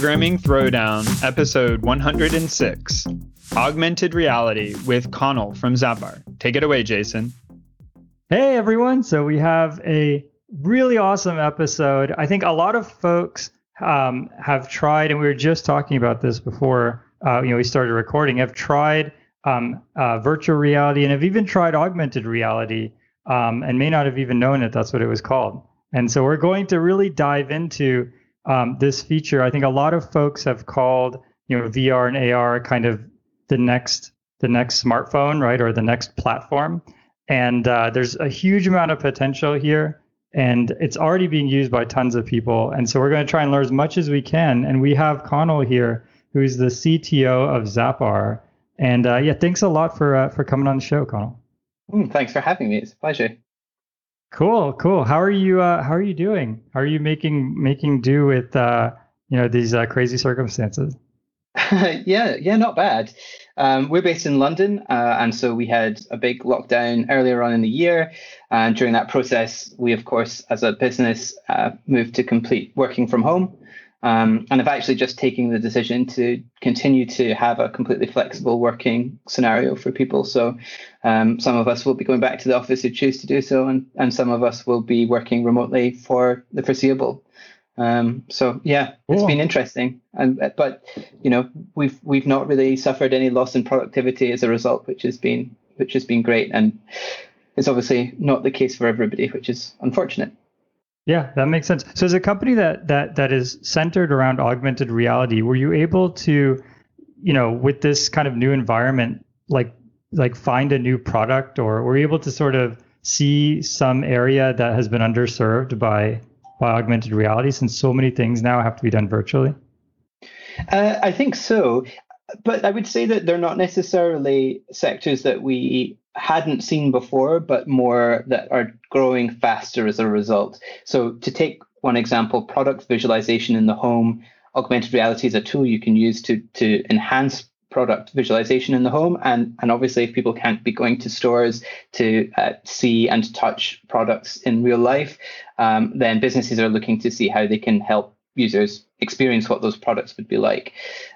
Programming Throwdown, episode 106 Augmented Reality with Connell from Zappar. Take it away, Jason. Hey, everyone. So, we have a really awesome episode. I think a lot of folks um, have tried, and we were just talking about this before uh, you know we started recording, have tried um, uh, virtual reality and have even tried augmented reality um, and may not have even known that that's what it was called. And so we're going to really dive into um, this feature. I think a lot of folks have called you know VR and AR kind of the next the next smartphone, right, or the next platform. And uh, there's a huge amount of potential here, and it's already being used by tons of people. And so we're going to try and learn as much as we can. And we have Connell here, who's the CTO of Zappar. And uh, yeah, thanks a lot for uh, for coming on the show, Connell. Mm, thanks for having me. It's a pleasure. Cool, cool. How are you? Uh, how are you doing? How are you making making do with uh, you know these uh, crazy circumstances? yeah, yeah, not bad. Um, we're based in London, uh, and so we had a big lockdown earlier on in the year. And during that process, we, of course, as a business, uh, moved to complete working from home. Um, and I've actually just taken the decision to continue to have a completely flexible working scenario for people. So um, some of us will be going back to the office who choose to do so, and, and some of us will be working remotely for the foreseeable. Um, so yeah, it's been interesting, and but you know we've we've not really suffered any loss in productivity as a result, which has been which has been great, and it's obviously not the case for everybody, which is unfortunate. Yeah, that makes sense. So as a company that that that is centered around augmented reality, were you able to, you know, with this kind of new environment, like like find a new product, or were able to sort of see some area that has been underserved by by augmented reality, since so many things now have to be done virtually? Uh, I think so, but I would say that they're not necessarily sectors that we hadn't seen before, but more that are growing faster as a result. So, to take one example, product visualization in the home, augmented reality is a tool you can use to to enhance product visualization in the home and and obviously if people can't be going to stores to uh, see and touch products in real life um, then businesses are looking to see how they can help users experience what those products would be like.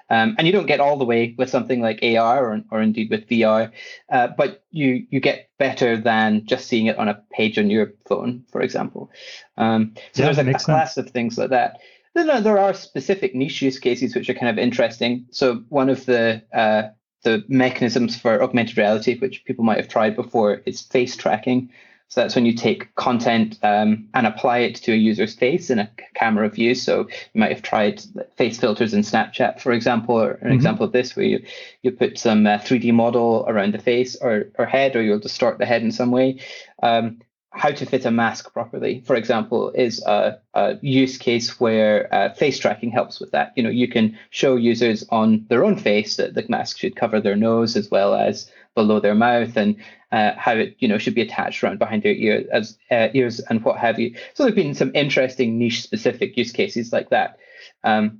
Um, and you don't get all the way with something like AR or, or indeed with VR, uh, but you you get better than just seeing it on a page on your phone, for example. Um, so yeah, there's a, a class of things like that. Then there are specific niche use cases which are kind of interesting. So one of the uh, the mechanisms for augmented reality, which people might have tried before, is face tracking. So that's when you take content um, and apply it to a user's face in a camera view. So you might have tried face filters in Snapchat, for example, or an mm-hmm. example of this where you, you put some uh, 3D model around the face or, or head, or you'll distort the head in some way. Um, how to fit a mask properly, for example, is a, a use case where uh, face tracking helps with that. You know, you can show users on their own face that the mask should cover their nose as well as below their mouth, and uh, how it you know should be attached around behind their ear as uh, ears and what have you. So there've been some interesting niche specific use cases like that. Um,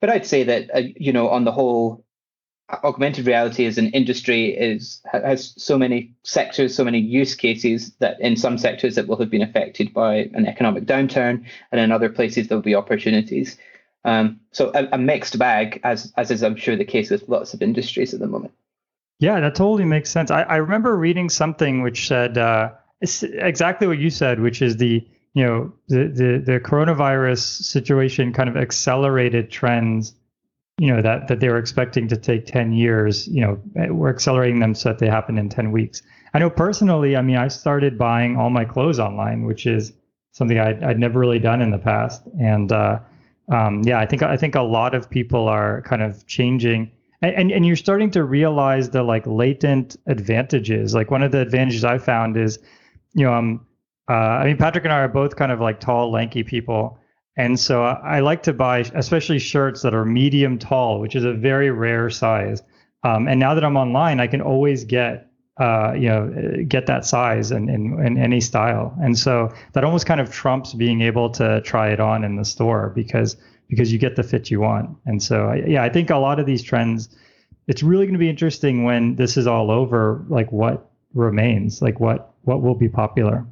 but I'd say that uh, you know on the whole, augmented reality as an industry is has so many sectors, so many use cases that in some sectors it will have been affected by an economic downturn, and in other places there'll be opportunities. Um, so a, a, mixed bag, as as is I'm sure the case with lots of industries at the moment. Yeah, that totally makes sense. I, I remember reading something which said uh, exactly what you said, which is the you know the, the the coronavirus situation kind of accelerated trends you know that that they were expecting to take 10 years you know we're accelerating them so that they happen in 10 weeks. I know personally i mean i started buying all my clothes online which is something i'd, I'd never really done in the past. And uh, um, yeah i think i think a lot of people are kind of changing. And, and and you're starting to realize the like latent advantages. Like one of the advantages i found is you know um uh, i mean patrick and i are both kind of like tall lanky people and so I like to buy, especially shirts that are medium tall, which is a very rare size. Um, and now that I'm online, I can always get, uh, you know, get that size in, in, in any style. And so that almost kind of trumps being able to try it on in the store because because you get the fit you want. And so yeah, I think a lot of these trends, it's really going to be interesting when this is all over, like what remains, like what what will be popular.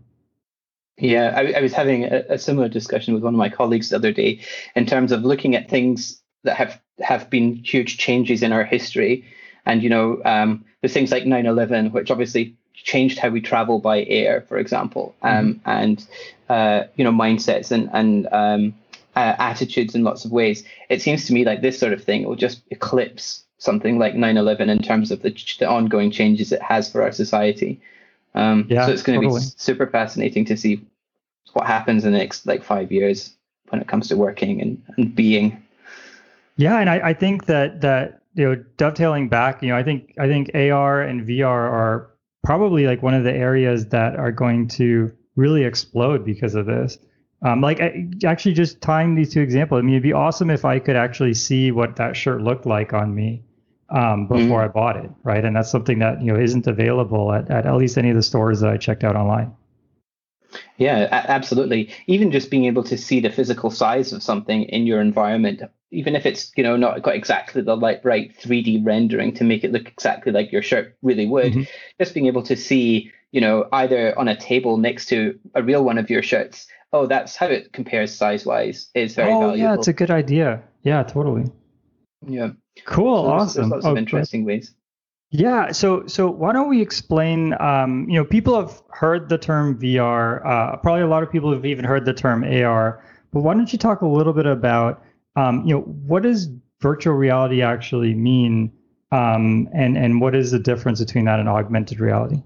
Yeah, I, I was having a, a, similar discussion with one of my colleagues the other day in terms of looking at things that have have been huge changes in our history. And you know, um, there's things like 9/11, which obviously changed how we travel by air, for example, um, mm-hmm. and uh, you know, mindsets and and um, uh, attitudes in lots of ways. It seems to me like this sort of thing will just eclipse something like 9/11 in terms of the, the ongoing changes it has for our society. Um, yeah, so it's going to totally. be super fascinating to see what happens in the next like five years when it comes to working and, and being. Yeah, and I, I think that that you know dovetailing back, you know, I think I think AR and VR are probably like one of the areas that are going to really explode because of this. Um, like actually just tying these two examples, I mean, it'd be awesome if I could actually see what that shirt looked like on me um, before mm-hmm. I bought it, right? And that's something that you know isn't available at, at at least any of the stores that I checked out online. Yeah, absolutely. Even just being able to see the physical size of something in your environment, even if it's you know not got exactly the like right 3D rendering to make it look exactly like your shirt really would, mm-hmm. just being able to see you know either on a table next to a real one of your shirts, oh that's how it compares size wise is very oh, valuable. yeah, it's a good idea. Yeah, totally. Yeah. Cool. So awesome. There's lots oh, of interesting ways. Yeah, so so why don't we explain? Um, you know, people have heard the term VR. Uh, probably a lot of people have even heard the term AR. But why don't you talk a little bit about, um, you know, what does virtual reality actually mean, um, and and what is the difference between that and augmented reality?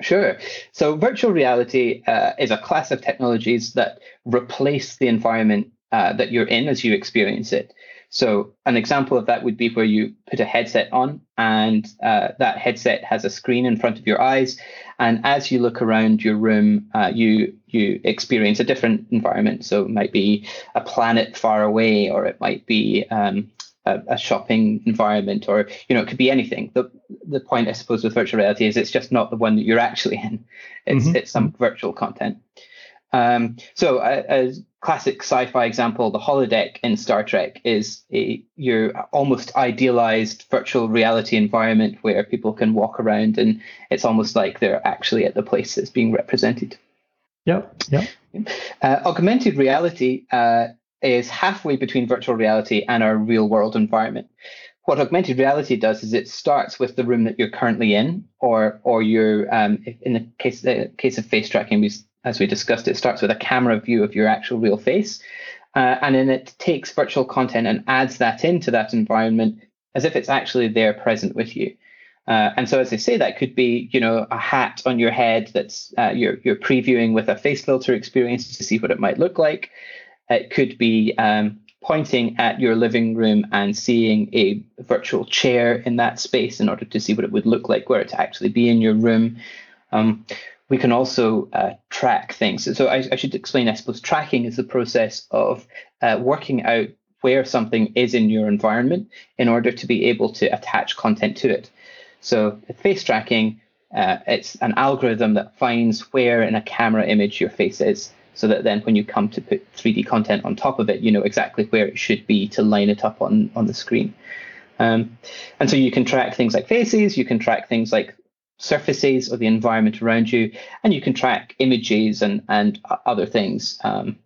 Sure. So virtual reality uh, is a class of technologies that replace the environment uh, that you're in as you experience it. So an example of that would be where you put a headset on and uh, that headset has a screen in front of your eyes. And as you look around your room, uh, you you experience a different environment. So it might be a planet far away, or it might be um, a, a, shopping environment, or you know, it could be anything. The the point, I suppose, with virtual reality is it's just not the one that you're actually in. It's mm-hmm. it's some virtual content. Um, so a, a, classic sci-fi example, the holodeck in Star Trek, is a, your almost idealized virtual reality environment where people can walk around and it's almost like they're actually at the place that's being represented. Yep. Yep. Uh, augmented reality uh, is halfway between virtual reality and our real world environment. What augmented reality does is it starts with the room that you're currently in, or or you're um, in the case the case of face tracking, we as we discussed, it starts with a camera view of your actual real face. Uh, and then it takes virtual content and adds that into that environment as if it's actually there present with you. Uh, and so, as I say, that could be, you know, a hat on your head that's uh, you're you're previewing with a face filter experience to see what it might look like. It could be um, pointing at your living room and seeing a virtual chair in that space in order to see what it would look like were it to actually be in your room. Um, we can also uh, track things. So I, I, should explain, I suppose, tracking is the process of uh, working out where something is in your environment in order to be able to attach content to it. So face tracking, uh, it's an algorithm that finds where in a camera image your face is, so that then when you come to put 3D content on top of it, you know exactly where it should be to line it up on, on the screen. Um, and so you can track things like faces, you can track things like surfaces or the environment around you, and you can track images and and other things. Um,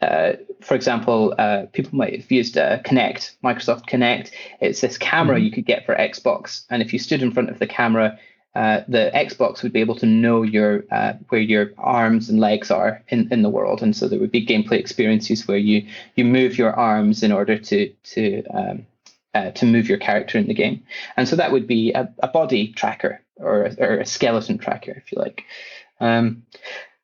uh, for example, uh, people might have used uh, Kinect, Microsoft Kinect. It's this camera mm-hmm. you could get for Xbox, and if you stood in front of the camera, uh, the Xbox would be able to know your uh, where your arms and legs are in, in the world, and so there would be gameplay experiences where you you move your arms in order to to um, uh, to move your character in the game, and so that would be a, a body tracker or, or a skeleton tracker, if you like. Um,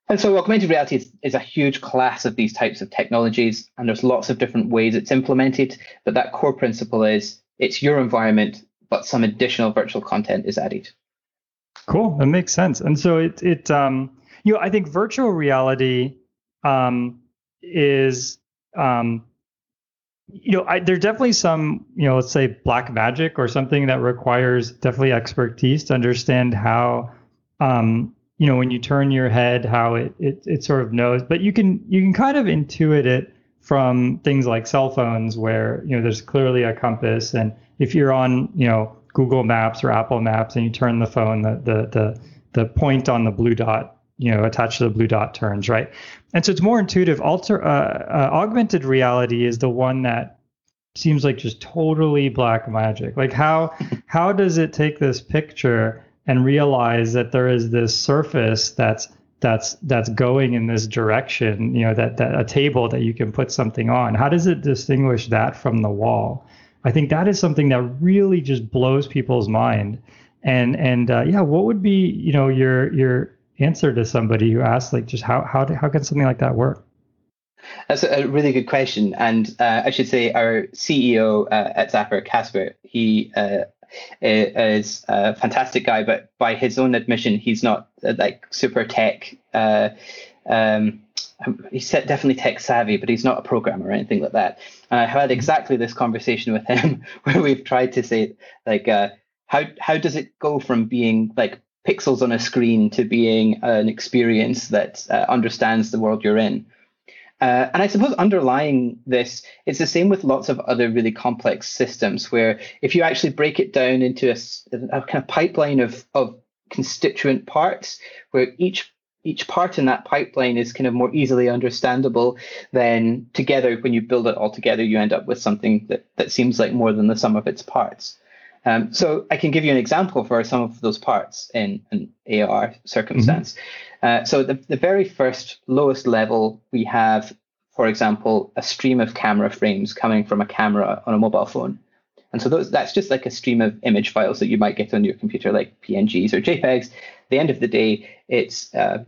and so augmented reality is, is, a huge class of these types of technologies, and there's lots of different ways it's implemented. But that core principle is it's your environment, but some additional virtual content is added. Cool, that makes sense. And so it it um you know I think virtual reality um is um you know, I, there's definitely some, you know, let's say black magic or something that requires definitely expertise to understand how, um, you know, when you turn your head, how it, it it sort of knows. But you can you can kind of intuit it from things like cell phones, where you know there's clearly a compass, and if you're on, you know, Google Maps or Apple Maps, and you turn the phone, the the the the point on the blue dot you know attached to the blue dot turns right and so it's more intuitive alter uh, uh, augmented reality is the one that seems like just totally black magic. Like how how does it take this picture and realize that there is this surface that's that's that's going in this direction, you know, that that a table that you can put something on. How does it distinguish that from the wall? I think that is something that really just blows people's mind. And and uh, yeah, what would be you know your your answer to somebody who asks like just how how how can something like that work? That's a really good question, and uh, I should say our CEO uh, at Zappar, Caspar, he uh, is a fantastic guy, but by his own admission, he's not uh, like super tech. Uh, um, he's definitely tech savvy, but he's not a programmer or anything like that. And I had exactly this conversation with him where we've tried to say like, uh, how how does it go from being like pixels on a screen to being an experience that uh, understands the world you're in? Uh, and I suppose underlying this, it's the same with lots of other really complex systems, where if you actually break it down into a, a kind of pipeline of, of constituent parts, where each each part in that pipeline is kind of more easily understandable, then together, when you build it all together, you end up with something that, that seems like more than the sum of its parts. Um, so I can give you an example for some of those parts in an AR circumstance. Mm-hmm. Uh, so the, the very first lowest level, we have, for example, a stream of camera frames coming from a camera on a mobile phone. And so those, that's just like a stream of image files that you might get on your computer, like PNGs or JPEGs. At the end of the day, it's uh,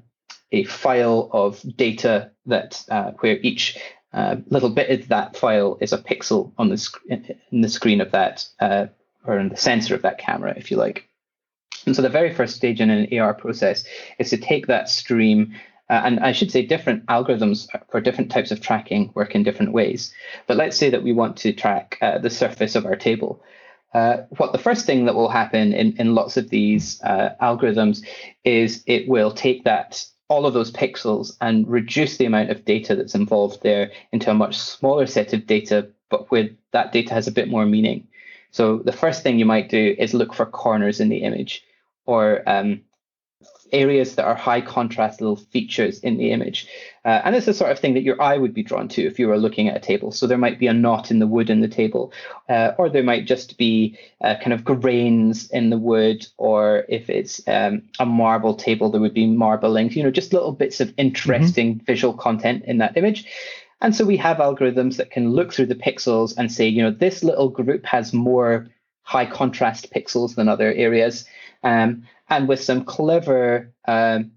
a file of data that uh, where each uh, little bit of that file is a pixel on the sc- in the screen of that uh, or in the sensor of that camera, if you like. And so the very first stage in an AR process is to take that stream, uh, and I should say different algorithms for different types of tracking work in different ways. But let's say that we want to track uh, the surface of our table. Uh, what the first thing that will happen in, in lots of these uh, algorithms is it will take that all of those pixels and reduce the amount of data that's involved there into a much smaller set of data, but where that data has a bit more meaning. So the first thing you might do is look for corners in the image or um, areas that are high contrast little features in the image. Uh, and it's the sort of thing that your eye would be drawn to if you were looking at a table. So there might be a knot in the wood in the table, uh, or there might just be uh, kind of grains in the wood, or if it's um, a marble table, there would be marbling, you know, just little bits of interesting mm-hmm. visual content in that image. And so we have algorithms that can look through the pixels and say, you know, this little group has more high contrast pixels than other areas. Um, and with some clever um,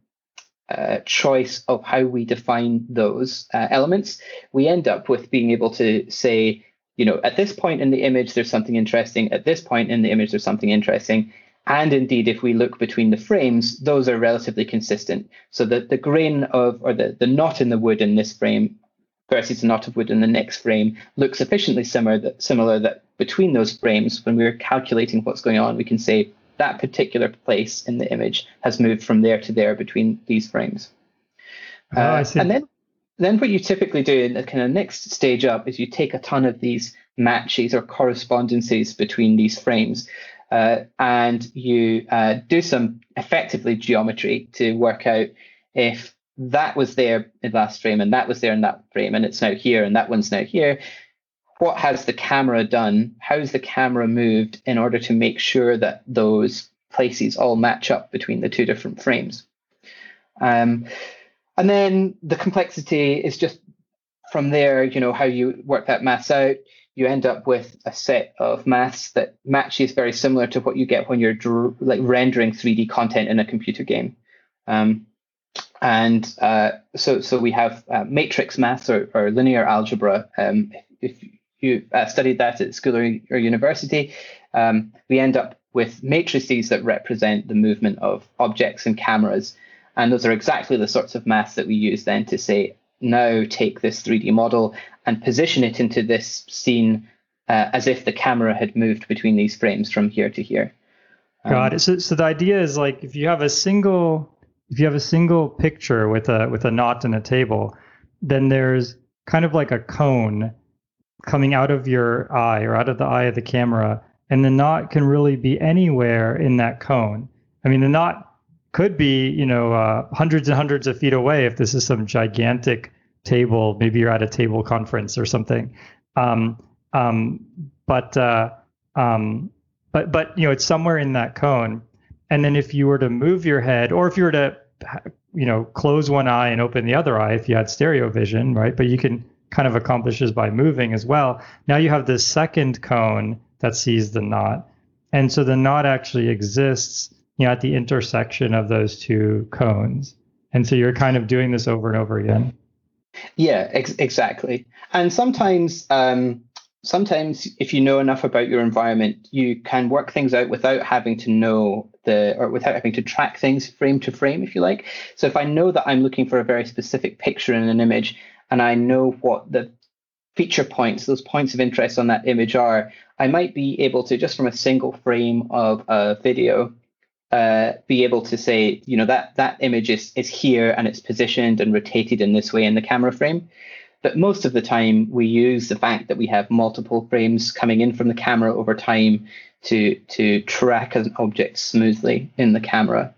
uh, choice of how we define those uh, elements, we end up with being able to say, you know, at this point in the image, there's something interesting. At this point in the image, there's something interesting. And indeed, if we look between the frames, those are relatively consistent. So that the grain of, or the, the knot in the wood in this frame versus a knot of wood in the next frame look sufficiently similar that similar that between those frames, when we're calculating what's going on, we can say that particular place in the image has moved from there to there between these frames. Oh, uh, and then then what you typically do in the kind of next stage up is you take a ton of these matches or correspondences between these frames uh, and you uh, do some effectively geometry to work out if that was there in last frame and that was there in that frame and it's now here and that one's now here. What has the camera done? How's the camera moved in order to make sure that those places all match up between the two different frames? Um, and then the complexity is just from there you know how you work that maths out. You end up with a set of maths that matches very similar to what you get when you're dr- like rendering 3d content in a computer game. Um, and uh, so so we have uh, matrix math or, or linear algebra. Um, if you uh, studied that at school or, or university, um, we end up with matrices that represent the movement of objects and cameras, and those are exactly the sorts of maths that we use then to say now take this 3D model and position it into this scene uh, as if the camera had moved between these frames from here to here. Um, Got it. So, so the idea is like if you have a single if you have a single picture with a with a knot and a table, then there's kind of like a cone coming out of your eye or out of the eye of the camera, and the knot can really be anywhere in that cone. I mean, the knot could be you know uh, hundreds and hundreds of feet away if this is some gigantic table. Maybe you're at a table conference or something. Um, Um, but uh, um, but but you know it's somewhere in that cone. And then if you were to move your head, or if you were to you know close one eye and open the other eye, if you had stereo vision, right? But you can kind of accomplish this by moving as well. Now you have this second cone that sees the knot, and so the knot actually exists you know, at the intersection of those two cones. And so you're kind of doing this over and over again. Yeah, ex- exactly. And sometimes, um, sometimes if you know enough about your environment, you can work things out without having to know the, or without having to track things frame to frame, if you like. So if I know that I'm looking for a very specific picture in an image, and I know what the feature points, those points of interest on that image are, I might be able to just from a single frame of a video uh, be able to say, you know, that that image is is here and it's positioned and rotated in this way in the camera frame. But most of the time, we use the fact that we have multiple frames coming in from the camera over time to to track an object smoothly in the camera.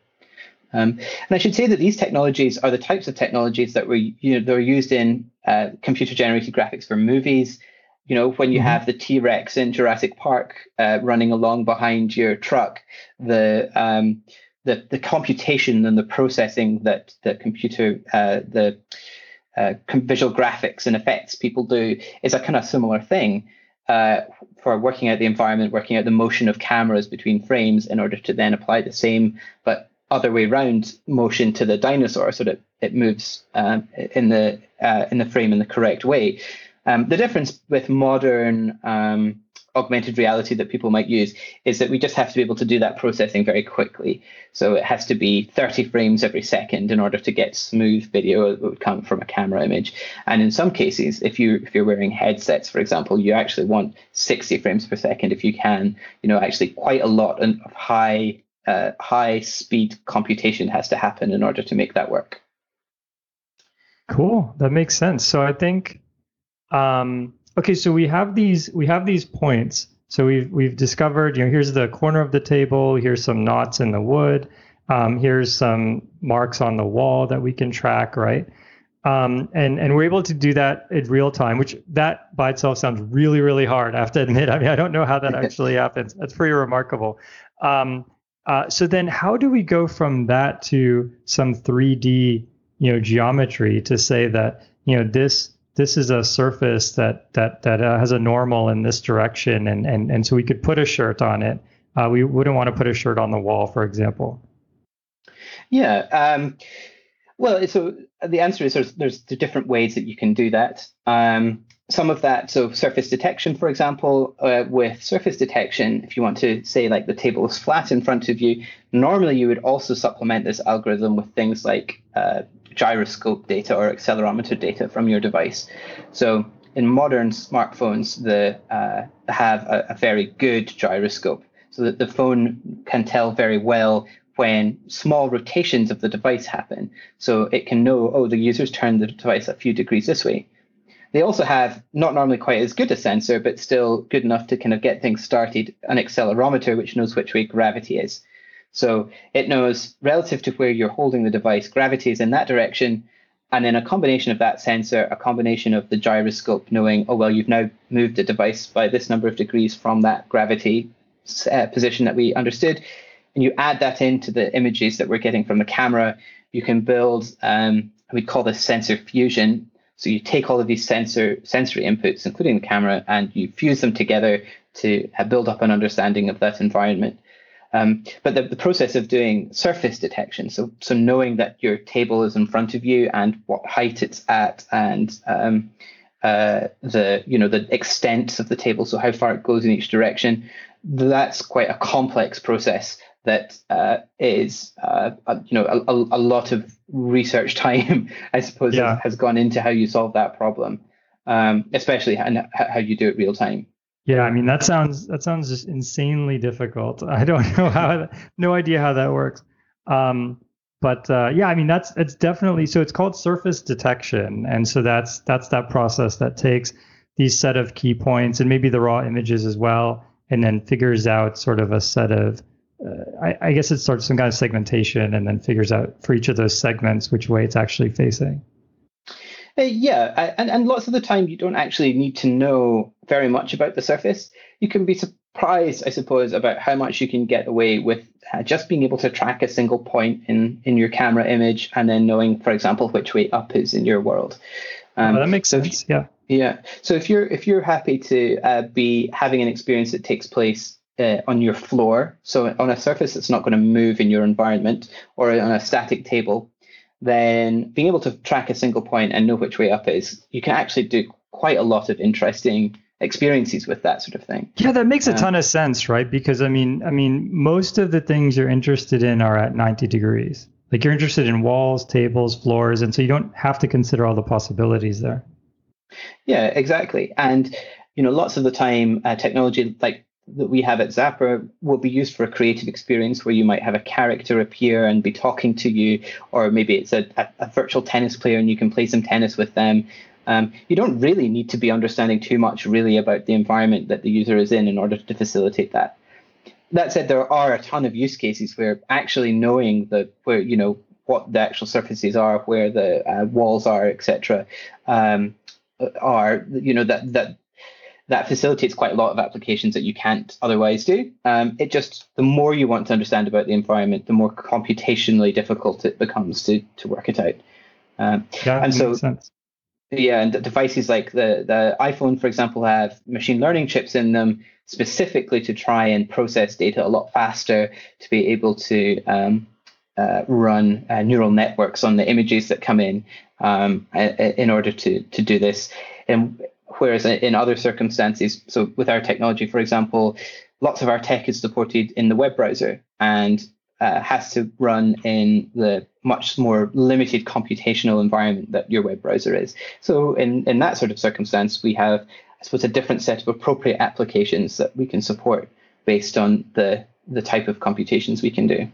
Um, and I should say that these technologies are the types of technologies that were you know they're used in uh, computer generated graphics for movies you know, when you mm-hmm. have the T Rex in Jurassic Park uh, running along behind your truck, the um, the the computation and the processing that the computer uh, the uh, visual graphics and effects people do is a kind of similar thing uh, for working out the environment, working out the motion of cameras between frames in order to then apply the same but other way round motion to the dinosaur so that it moves um, in the uh, in the frame in the correct way. Um, the difference with modern um, augmented reality that people might use is that we just have to be able to do that processing very quickly. So it has to be 30 frames every second in order to get smooth video that would come from a camera image. And in some cases, if you if you're wearing headsets, for example, you actually want 60 frames per second if you can. You know, actually quite a lot of high uh, high speed computation has to happen in order to make that work. Cool, that makes sense. So I think um, okay, so we have these we have these points. So we've we've discovered, you know, here's the corner of the table. Here's some knots in the wood. Um, here's some marks on the wall that we can track, right? Um, and and we're able to do that in real time, which that by itself sounds really really hard. I have to admit. I mean, I don't know how that actually happens. That's pretty remarkable. Um, uh, so then, how do we go from that to some 3D, you know, geometry to say that you know this this is a surface that that that uh, has a normal in this direction, and and and so we could put a shirt on it. Uh, we wouldn't want to put a shirt on the wall, for example. Yeah. Um, well, so the answer is there's, there's different ways that you can do that. Um, some of that, so surface detection, for example, uh, with surface detection, if you want to say like the table is flat in front of you, normally you would also supplement this algorithm with things like uh, gyroscope data or accelerometer data from your device. So in modern smartphones, the uh, have a, a, very good gyroscope, so that the phone can tell very well when small rotations of the device happen. So it can know, oh, the user's turned the device a few degrees this way. They also have not normally quite as good a sensor, but still good enough to kind of get things started, an accelerometer which knows which way gravity is. So it knows relative to where you're holding the device, gravity is in that direction. And then a combination of that sensor, a combination of the gyroscope knowing, oh, well, you've now moved the device by this number of degrees from that gravity uh, position that we understood. And you add that into the images that we're getting from the camera, you can build, um, we call this sensor fusion. So you take all of these sensor sensory inputs, including the camera, and you fuse them together to uh, build up an understanding of that environment. Um, but the, the process of doing surface detection, so so knowing that your table is in front of you and what height it's at, and um, uh, the you know the extent of the table, so how far it goes in each direction, that's quite a complex process that uh, is uh, a, you know a, a, lot of research time, I suppose, yeah. has, has, gone into how you solve that problem, um, especially and how you do it real time. Yeah, I mean that sounds that sounds just insanely difficult. I don't know how, no idea how that works. Um, but uh, yeah, I mean that's it's definitely so it's called surface detection, and so that's that's that process that takes these set of key points and maybe the raw images as well, and then figures out sort of a set of uh, I, I guess it starts some kind of segmentation and then figures out for each of those segments which way it's actually facing. Uh, yeah, and, and lots of the time you don't actually need to know very much about the surface. You can be surprised, I suppose, about how much you can get away with uh, just being able to track a single point in, in your camera image and then knowing, for example, which way up is in your world. Um, well, that makes sense. Yeah. Yeah. So if you're if you're happy to uh, be having an experience that takes place uh, on your floor, so on a surface that's not going to move in your environment, or on a static table, then being able to track a single point and know which way up is, you can actually do quite a lot of interesting experiences with that sort of thing. Yeah, that makes a ton of sense, right? Because I mean, I mean, most of the things you're interested in are at 90 degrees. Like you're interested in walls, tables, floors, and so you don't have to consider all the possibilities there. Yeah, exactly. And you know, lots of the time, uh, technology like that we have at Zappar will be used for a creative experience where you might have a character appear and be talking to you, or maybe it's a, a, a virtual tennis player and you can play some tennis with them. Um, you don't really need to be understanding too much really about the environment that the user is in in order to facilitate that. That said, there are a ton of use cases where actually knowing the where you know what the actual surfaces are, where the uh, walls are, etc., um, are you know that that that facilitates quite a lot of applications that you can't otherwise do. Um, it just the more you want to understand about the environment, the more computationally difficult it becomes to to work it out. Um, yeah, and so sense. yeah, and devices like the the iPhone, for example, have machine learning chips in them specifically to try and process data a lot faster to be able to um, uh, run uh, neural networks on the images that come in um, in order to to do this. And Whereas in other circumstances, so with our technology, for example, lots of our tech is supported in the web browser and uh, has to run in the much more limited computational environment that your web browser is. So in, in that sort of circumstance, we have, I suppose, a different set of appropriate applications that we can support based on the, the type of computations we can do.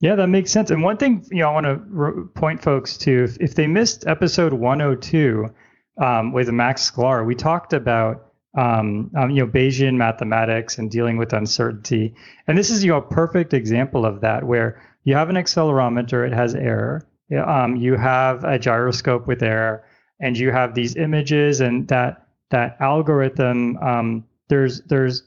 Yeah, that makes sense. And one thing you know, I want to point folks to, if, if they missed episode 102, um, with Max Sklar, we talked about um, um, you know Bayesian mathematics and dealing with uncertainty. And this is you know a perfect example of that, where you have an accelerometer, it has error. Um, you have a gyroscope with error, and you have these images, and that that algorithm. Um, there's there's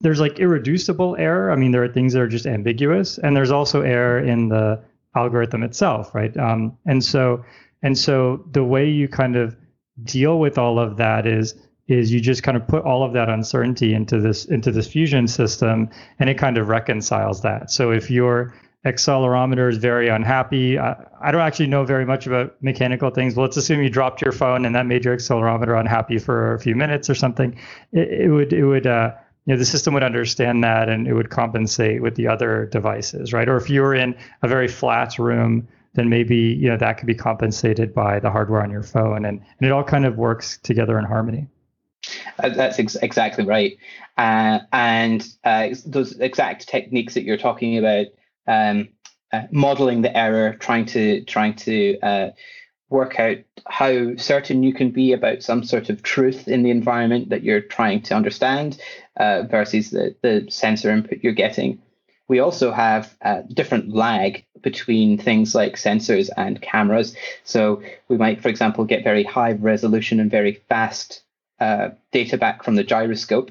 there's like irreducible error. I mean, there are things that are just ambiguous, and there's also error in the algorithm itself, right? Um, and so and so the way you kind of deal with all of that is is you just kind of put all of that uncertainty into this into this fusion system and it kind of reconciles that. So if your accelerometer is very unhappy I, I don't actually know very much about mechanical things but let's assume you dropped your phone and that made your accelerometer unhappy for a few minutes or something it, it would it would uh, you know the system would understand that and it would compensate with the other devices right? Or if you were in a very flat room then maybe you know that could be compensated by the hardware on your phone, and, and it all kind of works together in harmony. Uh, that's ex- exactly right, uh, and uh, those exact techniques that you're talking about, um, uh, modeling the error, trying to trying to uh, work out how certain you can be about some sort of truth in the environment that you're trying to understand versus the, the sensor input you're getting. We also have different lag between things like sensors and cameras. So we might, for example, get very high resolution and very fast uh, data back from the gyroscope.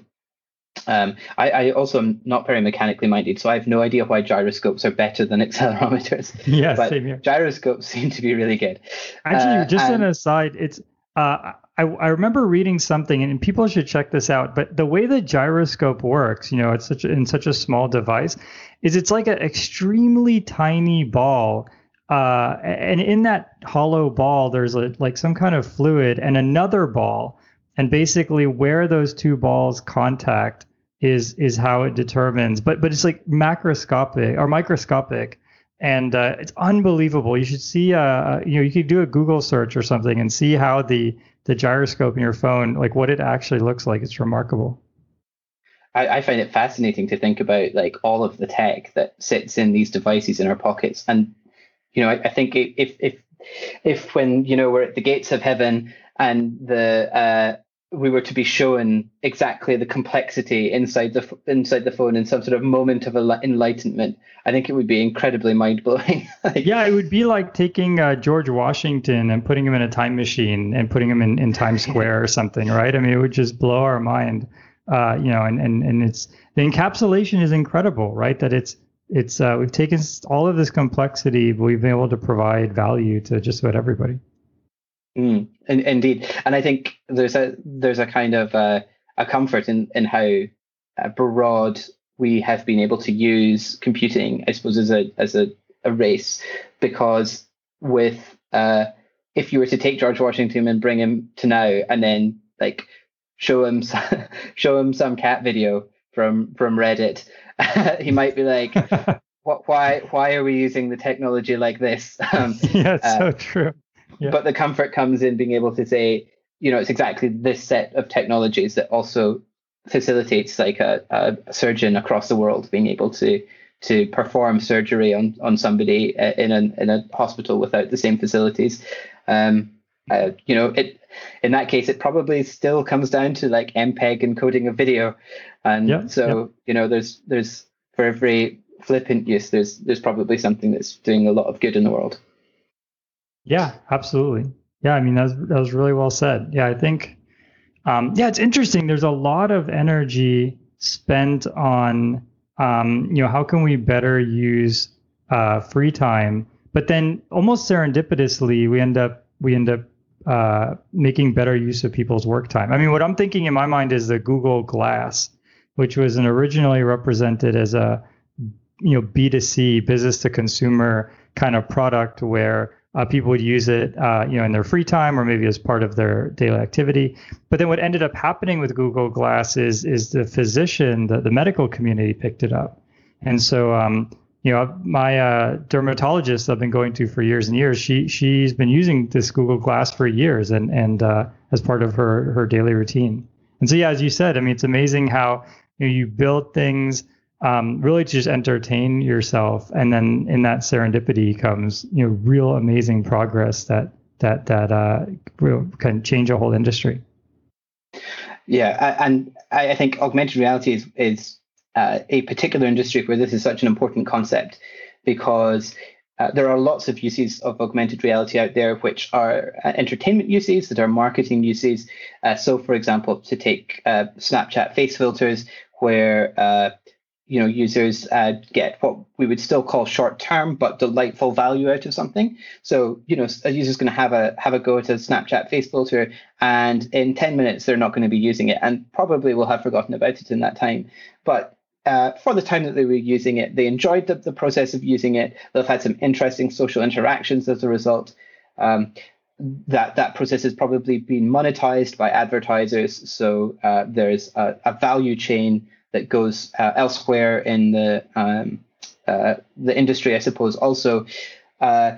Um, I, I, also am not very mechanically minded, so I have no idea why gyroscopes are better than accelerometers. Yeah, but same here. Gyroscopes seem to be really good. Actually, uh, just and, an aside, it's uh, I, I remember reading something, and people should check this out. But the way the gyroscope works, you know, it's such in such a small device, is it's like an extremely tiny ball. Uh, and in that hollow ball, there's a, like some kind of fluid and another ball. And basically, where those two balls contact is is how it determines. But but it's like macroscopic or microscopic and uh, it's unbelievable. You should see, uh, you know, you could do a Google search or something and see how the the gyroscope in your phone, like what it actually looks like. It's remarkable. I, I find it fascinating to think about like all of the tech that sits in these devices in our pockets, and you know, I, I think if if if when you know we're at the gates of heaven and the uh, we were to be shown exactly the complexity inside the inside the phone in some sort of moment of enlightenment, I think it would be incredibly mind blowing. yeah, it would be like taking uh, George Washington and putting him in a time machine and putting him in, in Times Square or something, right? I mean, it would just blow our mind, uh, you know. And, and and it's the encapsulation is incredible, right? That it's it's uh, we've taken all of this complexity, but we've been able to provide value to just about everybody. Mm, in, indeed, and I think there's a there's a kind of uh, a comfort in in how uh, broad we have been able to use computing, I suppose, as a as a, a race, because with uh, if you were to take George Washington and bring him to now, and then like show him some, show him some cat video from from Reddit, he might be like, "What? Why? Why are we using the technology like this?" Um, yeah, it's uh, so true. Yeah. But the comfort comes in being able to say, you know, it's exactly this set of technologies that also facilitates like a, a surgeon across the world being able to to perform surgery on on somebody uh, in a in a hospital without the same facilities. Um, uh, you know, it in that case, it probably still comes down to like MPEG encoding a video, and yeah, so yeah. you know, there's there's for every flippant use, there's there's probably something that's doing a lot of good in the world. Yeah, absolutely. Yeah, I mean that was that was really well said. Yeah, I think um, yeah, it's interesting. There's a lot of energy spent on um, you know how can we better use uh, free time, but then almost serendipitously we end up we end up uh, making better use of people's work time. I mean, what I'm thinking in my mind is the Google Glass, which was originally represented as a you know B2C business to consumer kind of product where uh, people would use it, uh, you know, in their free time or maybe as part of their daily activity. But then what ended up happening with Google Glass is is the physician, the, the medical community picked it up, and so um, you know, my uh, dermatologist I've been going to for years and years, she she's been using this Google Glass for years and and uh, as part of her her daily routine. And so yeah, as you said, I mean, it's amazing how you, know, you build things um, really to just entertain yourself, and then in that serendipity comes you know real amazing progress that that that uh, can change a whole industry. Yeah, and I think augmented reality is is uh, a particular industry where this is such an important concept because uh, there are lots of uses of augmented reality out there, which are uh, entertainment uses, that are marketing uses. Uh, so, for example, to take uh, Snapchat face filters, where uh, you know users uh, get what we would still call short term but delightful value out of something so you know a user's going to have a have a go at a snapchat face filter and in 10 minutes they're not going to be using it and probably will have forgotten about it in that time but uh, for the time that they were using it, they enjoyed the, the process of using it. They've had some interesting social interactions as a result. Um, that that process has probably been monetized by advertisers. So uh, there's a, a, value chain that goes uh, elsewhere in the um, uh, the industry, I suppose, also. Uh,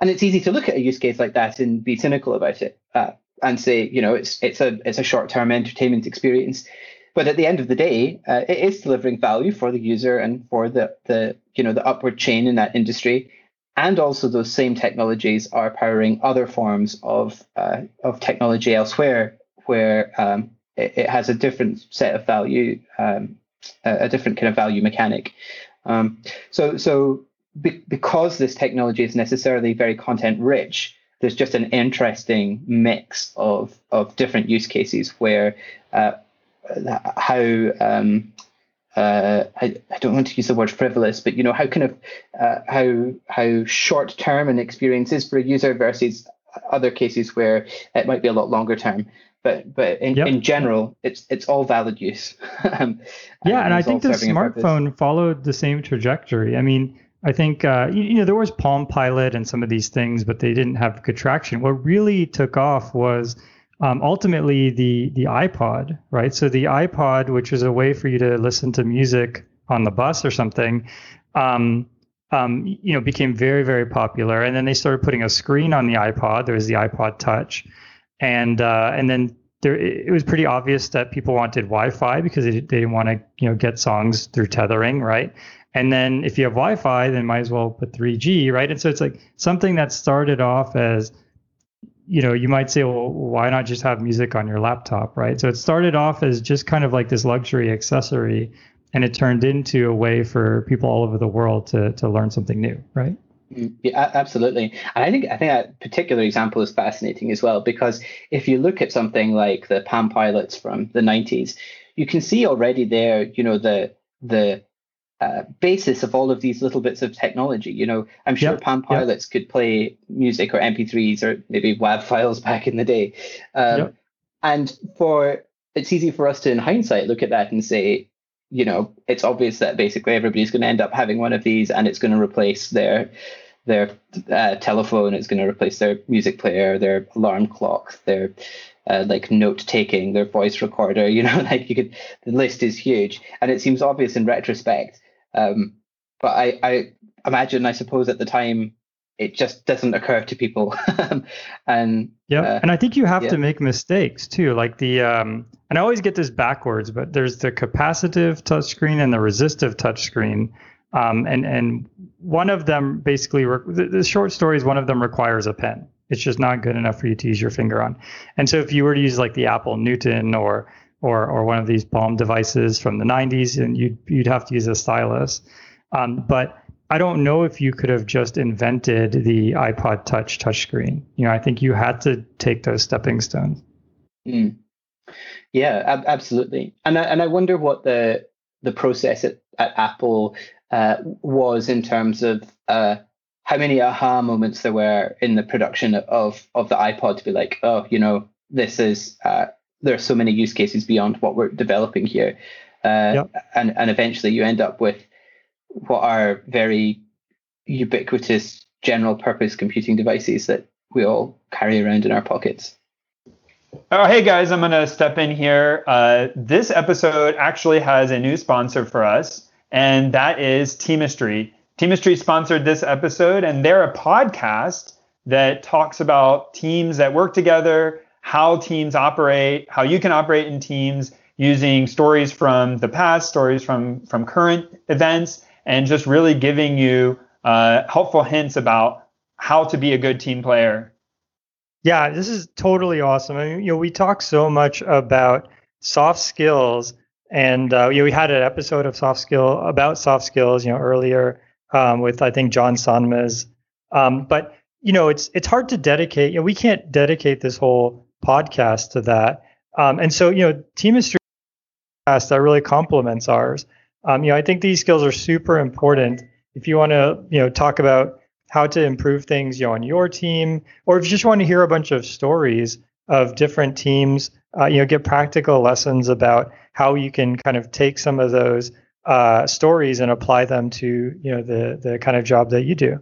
and it's easy to look at a use case like that and be cynical about it uh, and say, you know, it's it's a it's a short term entertainment experience. But at the end of the day, uh, it is delivering value for the user and for the the you know the upward chain in that industry. And also, those same technologies are powering other forms of uh, of technology elsewhere, where um, it, it has a different set of value, um, a, a, different kind of value mechanic. Um, so, so be, because this technology is necessarily very content rich, there's just an interesting mix of of different use cases where uh, how um, uh, I, I, don't want to use the word frivolous, but you know how kind of uh, how how short term an experience is for a user versus other cases where it might be a lot longer term but but in, yep. in general, it's it's all valid use. um, yeah, and, and I think the smartphone followed the same trajectory. I mean, I think uh, you, you, know there was Palm Pilot and some of these things, but they didn't have good traction. What really took off was um, ultimately the the iPod, right? So the iPod, which was a way for you to listen to music on the bus or something. Um, um, you know, became very, very popular, and then they started putting a screen on the iPod. There was the iPod Touch, and uh, and then there it was pretty obvious that people wanted Wi-Fi because they, they didn't want to you know get songs through tethering, right? And then if you have Wi-Fi, then might as well put 3G, right? And so it's like something that started off as you know, you might say, well, why not just have music on your laptop, right? So it started off as just kind of like this luxury accessory, and it turned into a way for people all over the world to to learn something new, right? Mm, yeah, absolutely. And I think I think that particular example is fascinating as well because if you look at something like the Palm Pilots from the 90s, you can see already there, you know, the the uh, basis of all of these little bits of technology. You know, I'm sure yep, Palm Pilots yep. could play music or MP3s or maybe WAV files back in the day. Um, yep. And for it's easy for us to, in hindsight, look at that and say, you know, it's obvious that basically everybody's going to end up having one of these, and it's going to replace their their uh, telephone. It's going to replace their music player, their alarm clock, their uh, like note taking, their voice recorder. You know, like you could. The list is huge, and it seems obvious in retrospect. Um, but I, I imagine, I suppose, at the time, it just doesn't occur to people. and yeah, uh, and I think you have yeah. to make mistakes too. Like the, um, and I always get this backwards, but there's the capacitive touchscreen and the resistive touchscreen. Um, and and one of them basically re- the, the short story is one of them requires a pen. It's just not good enough for you to use your finger on. And so if you were to use like the Apple Newton or or or one of these Palm devices from the 90s, and you'd you'd have to use a stylus. Um, but I don't know if you could have just invented the iPod Touch touchscreen. You know, I think you had to take those stepping stones. Mm. Yeah, ab- absolutely. And I, and I wonder what the the process at, at Apple uh, was in terms of uh, how many aha moments there were in the production of of the iPod to be like, oh, you know, this is uh, there are so many use cases beyond what we're developing here, uh, yep. and and eventually you end up with what are very ubiquitous general purpose computing devices that we all carry around in our pockets. Oh, hey guys, I'm going to step in here. Uh, this episode actually has a new sponsor for us, and that is Teamistry. Teamistry sponsored this episode, and they're a podcast that talks about teams that work together, how teams operate, how you can operate in teams using stories from the past, stories from from current events, and just really giving you uh, helpful hints about how to be a good team player. Yeah, this is totally awesome. I mean, you know, we talk so much about soft skills, and uh, you know, we had an episode of soft skill about soft skills, you know, earlier um, with I think John Sonmez. Um, but you know, it's it's hard to dedicate. You know, we can't dedicate this whole podcast to that. Um, and so, you know, Teamistry that really complements ours. Um, you know, I think these skills are super important if you want to, you know, talk about how to improve things, you know, on your team, or if you just want to hear a bunch of stories of different teams, uh, you know, get practical lessons about how you can kind of take some of those uh, stories and apply them to, you know, the the kind of job that you do.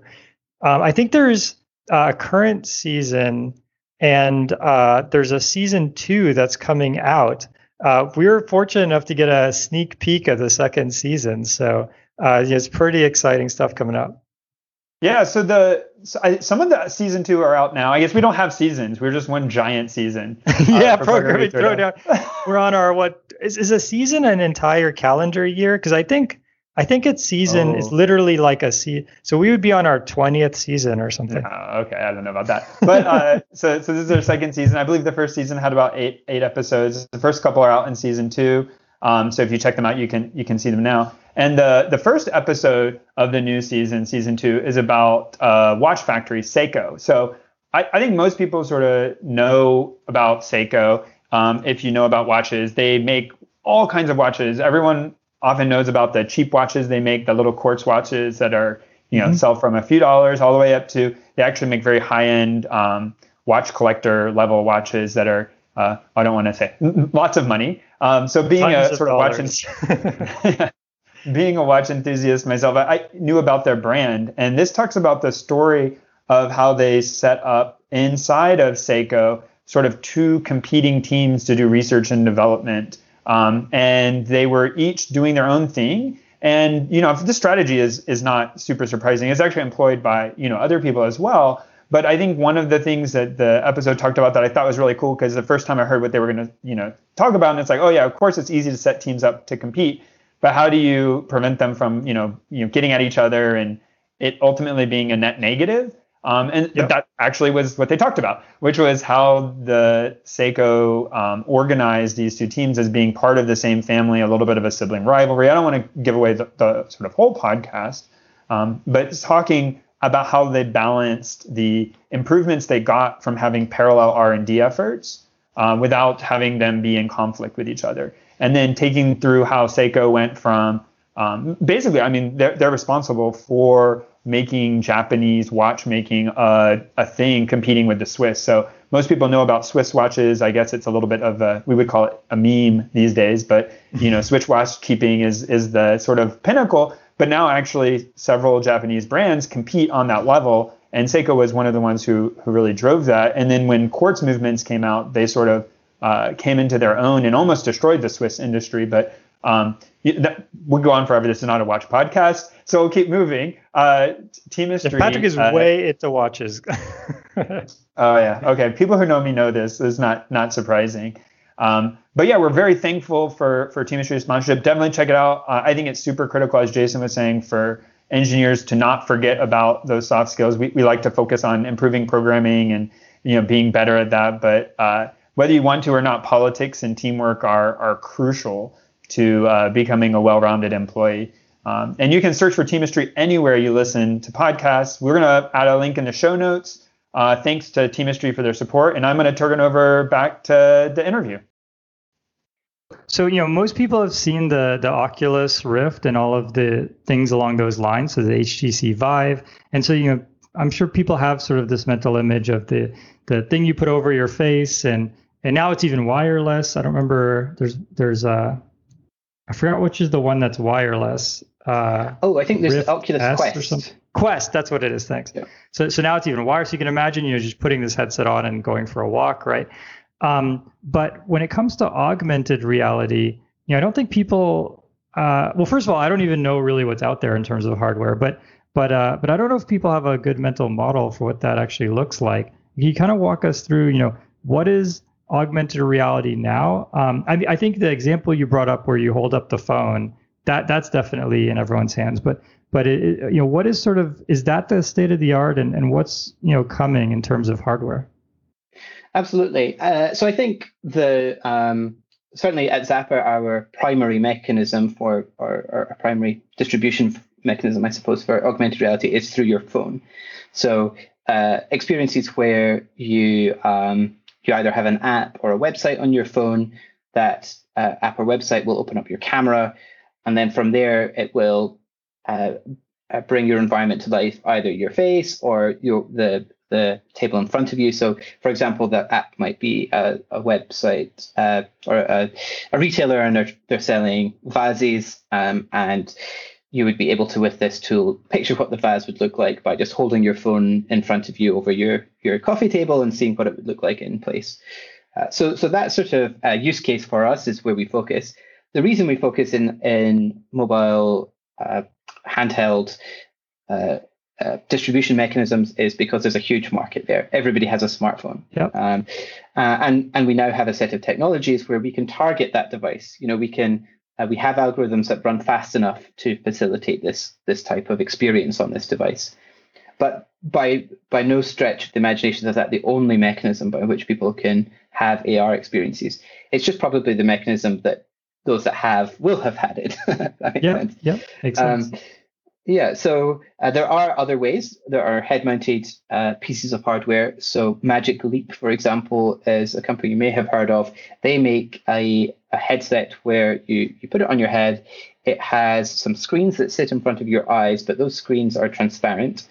Um, I think there's a current season and uh, there's a season two that's coming out. Uh, we were fortunate enough to get a sneak peek of the second season, so uh, it's pretty exciting stuff coming up. Yeah, so the so I, some of the season two are out now. I guess we don't have seasons; we're just one giant season. yeah, uh, programming throwdown. we're on our what is is a season an entire calendar year? Because I think I think its season oh. is literally like a season. So we would be on our 20th season or something. Uh, okay, I don't know about that. But uh, so so this is our second season. I believe the first season had about eight eight episodes. The first couple are out in season two. Um, so if you check them out, you can you can see them now. And the the first episode of the new season, season two, is about uh, Watch Factory Seiko. So I, I think most people sort of know about Seiko. Um, if you know about watches, they make all kinds of watches. Everyone often knows about the cheap watches they make, the little quartz watches that are you know mm-hmm. sell from a few dollars all the way up to they actually make very high end um, watch collector level watches that are uh, I don't want to say lots of money. Um, so being Tons a sort of watch being a watch enthusiast myself, I, I knew about their brand, and this talks about the story of how they set up inside of Seiko sort of two competing teams to do research and development um, and they were each doing their own thing. And you know, this strategy is is not super surprising. It's actually employed by you know other people as well. But I think one of the things that the episode talked about that I thought was really cool because the first time I heard what they were going to you know talk about, and it's like, oh yeah, of course it's easy to set teams up to compete, but how do you prevent them from you know you know getting at each other and it ultimately being a net negative? Um, and yep. that actually was what they talked about, which was how the Seiko um, organized these two teams as being part of the same family, a little bit of a sibling rivalry. I don't want to give away the, the sort of whole podcast, um, but talking about how they balanced the improvements they got from having parallel R&D efforts uh, without having them be in conflict with each other, and then taking through how Seiko went from um, basically, I mean, they're, they're responsible for making Japanese watchmaking a, a thing competing with the Swiss. So most people know about Swiss watches. I guess it's a little bit of a we would call it a meme these days, but you know, Swiss watch keeping is is the sort of pinnacle. But now actually several Japanese brands compete on that level. And Seiko was one of the ones who who really drove that. And then when quartz movements came out, they sort of uh, came into their own and almost destroyed the Swiss industry. But um, that, we'll go on forever. This is not a watch podcast, so we'll keep moving. Uh, Teamistry. Patrick is uh, way into watches. oh yeah, okay. People who know me know this. This is not not surprising. Um, but yeah, we're very thankful for for Teamistry sponsorship. Definitely check it out. Uh, I think it's super critical, as Jason was saying, for engineers to not forget about those soft skills. We, we like to focus on improving programming and you know being better at that. But uh, whether you want to or not, politics and teamwork are are crucial to uh, becoming a well-rounded employee. Um, and you can search for Teamistry anywhere you listen to podcasts. We're going to add a link in the show notes. Uh, thanks to Teamistry for their support. And I'm going to turn it over back to the interview. So, you know, most people have seen the, the Oculus Rift and all of the things along those lines. So the HTC Vive. And so, you know, I'm sure people have sort of this mental image of the, the thing you put over your face and, and now it's even wireless. I don't remember. There's, there's, uh, I forgot which is the one that's wireless. Uh, oh, I think there's Rift Oculus S Quest. Or something. Quest, that's what it is. Thanks. Yeah. So, so now it's even wireless. You can imagine, you know, just putting this headset on and going for a walk, right? Um, but when it comes to augmented reality, you know, I don't think people. Uh, well, first of all, I don't even know really what's out there in terms of hardware, but but uh, but I don't know if people have a good mental model for what that actually looks like. Can you kind of walk us through, you know, what is augmented reality now. Um, I, I, think the example you brought up where you hold up the phone, that that's definitely in everyone's hands. But but it, you know, what is sort of is that the state of the art, and, and what's you know coming in terms of hardware? Absolutely. Uh, so I think the um, certainly at Zappar, our primary mechanism for or, our primary distribution mechanism, I suppose, for augmented reality is through your phone. So uh, experiences where you um, you either have an app or a website on your phone. That uh, app or website will open up your camera, and then from there it will uh, uh, bring your environment to life, either your face or your the the table in front of you. So, for example, the app might be a, a website uh, or a, a, retailer, and they're they're selling vases, um, and you would be able to, with this tool, picture what the vase would look like by just holding your phone in front of you over your, your coffee table and seeing what it would look like in place. Uh, so, so that sort of uh, use case for us is where we focus. The reason we focus in in mobile uh, handheld uh, uh, distribution mechanisms is because there's a huge market there. Everybody has a smartphone, yep. um, uh, and and we now have a set of technologies where we can target that device. You know, we can uh, we have algorithms that run fast enough to facilitate this this type of experience on this device. But by by no stretch of the imagination is that the only mechanism by which people can have AR experiences. It's just probably the mechanism that those that have will have had it. yeah, yeah, makes sense. Yeah, so uh, there are other ways. There are head-mounted uh, pieces of hardware. So Magic Leap, for example, is a company you may have heard of. They make a, a headset where you, you put it on your head. It has some screens that sit in front of your eyes, but those screens are transparent,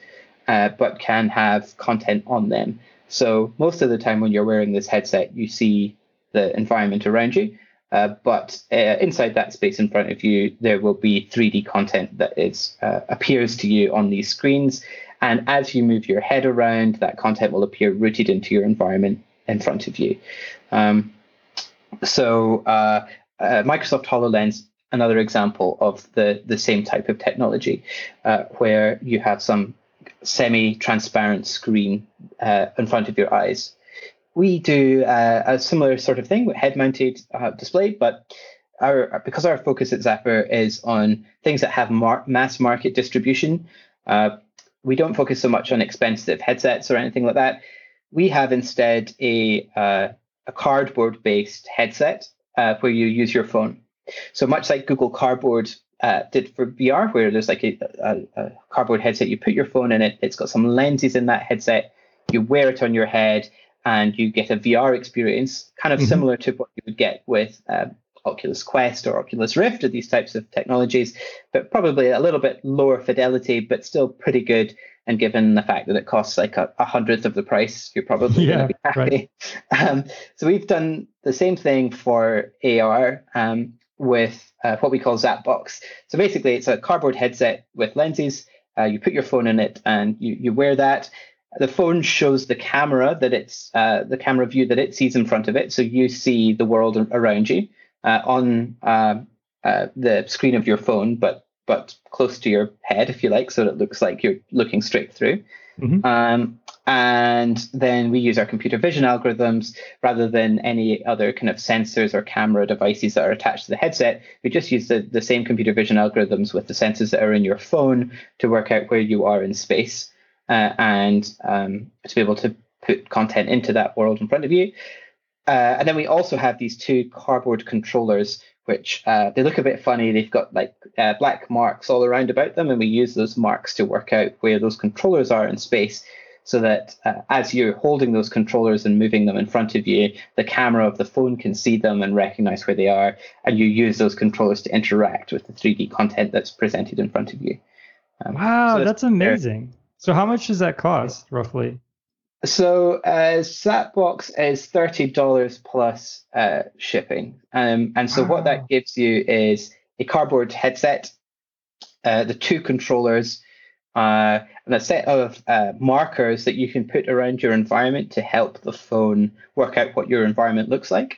uh, but can have content on them. So most of the time when you're wearing this headset, you see the environment around you. Uh, but uh, inside that space in front of you, there will be 3D content that is uh, appears to you on these screens. And as you move your head around, that content will appear rooted into your environment in front of you. Um, so uh, uh, Microsoft HoloLens, another example of the, the same type of technology, where you have some semi-transparent screen in front of your eyes we do uh, a similar sort of thing with head-mounted uh, display, but our because our focus at Zappar is on things that have mar- mass market distribution. Uh, we don't focus so much on expensive headsets or anything like that. We have instead a uh, a cardboard based headset uh, where you use your phone. So much like Google Cardboard uh, did for VR, where there's like a, a, a, cardboard headset, you put your phone in it, it's got some lenses in that headset, you wear it on your head, and you get a VR experience, kind of mm-hmm. similar to what you would get with um, Oculus Quest or Oculus Rift or these types of technologies, but probably a little bit lower fidelity, but still pretty good. And given the fact that it costs like a, a hundredth of the price, you're probably yeah, going to be happy. Right. Um, so we've done the same thing for AR um, with uh, what we call Zapbox. So basically, it's a cardboard headset with lenses. Uh, you put your phone in it and you, you wear that. The phone shows the camera that it's uh, the camera view that it sees in front of it, so you see the world around you uh, on uh, uh, the screen of your phone, but but close to your head, if you like, so it looks like you're looking straight through. Mm-hmm. Um, and then we use our computer vision algorithms rather than any other kind of sensors or camera devices that are attached to the headset. We just use the, the same computer vision algorithms with the sensors that are in your phone to work out where you are in space uh, and um, to be able to put content into that world in front of you. Uh, and then we also have these two cardboard controllers, which uh, they look a bit funny. They've got like uh, black marks all around about them, and we use those marks to work out where those controllers are in space so that uh, as you're holding those controllers and moving them in front of you, the camera of the phone can see them and recognize where they are, and you use those controllers to interact with the 3D content that's presented in front of you. Um, wow, so that's, that's amazing. So, how much does that cost roughly? So, uh, Zapbox is thirty dollars plus uh, shipping, um, and so wow. what that gives you is a cardboard headset, uh, the two controllers, uh, and a set of uh, markers that you can put around your environment to help the phone work out what your environment looks like.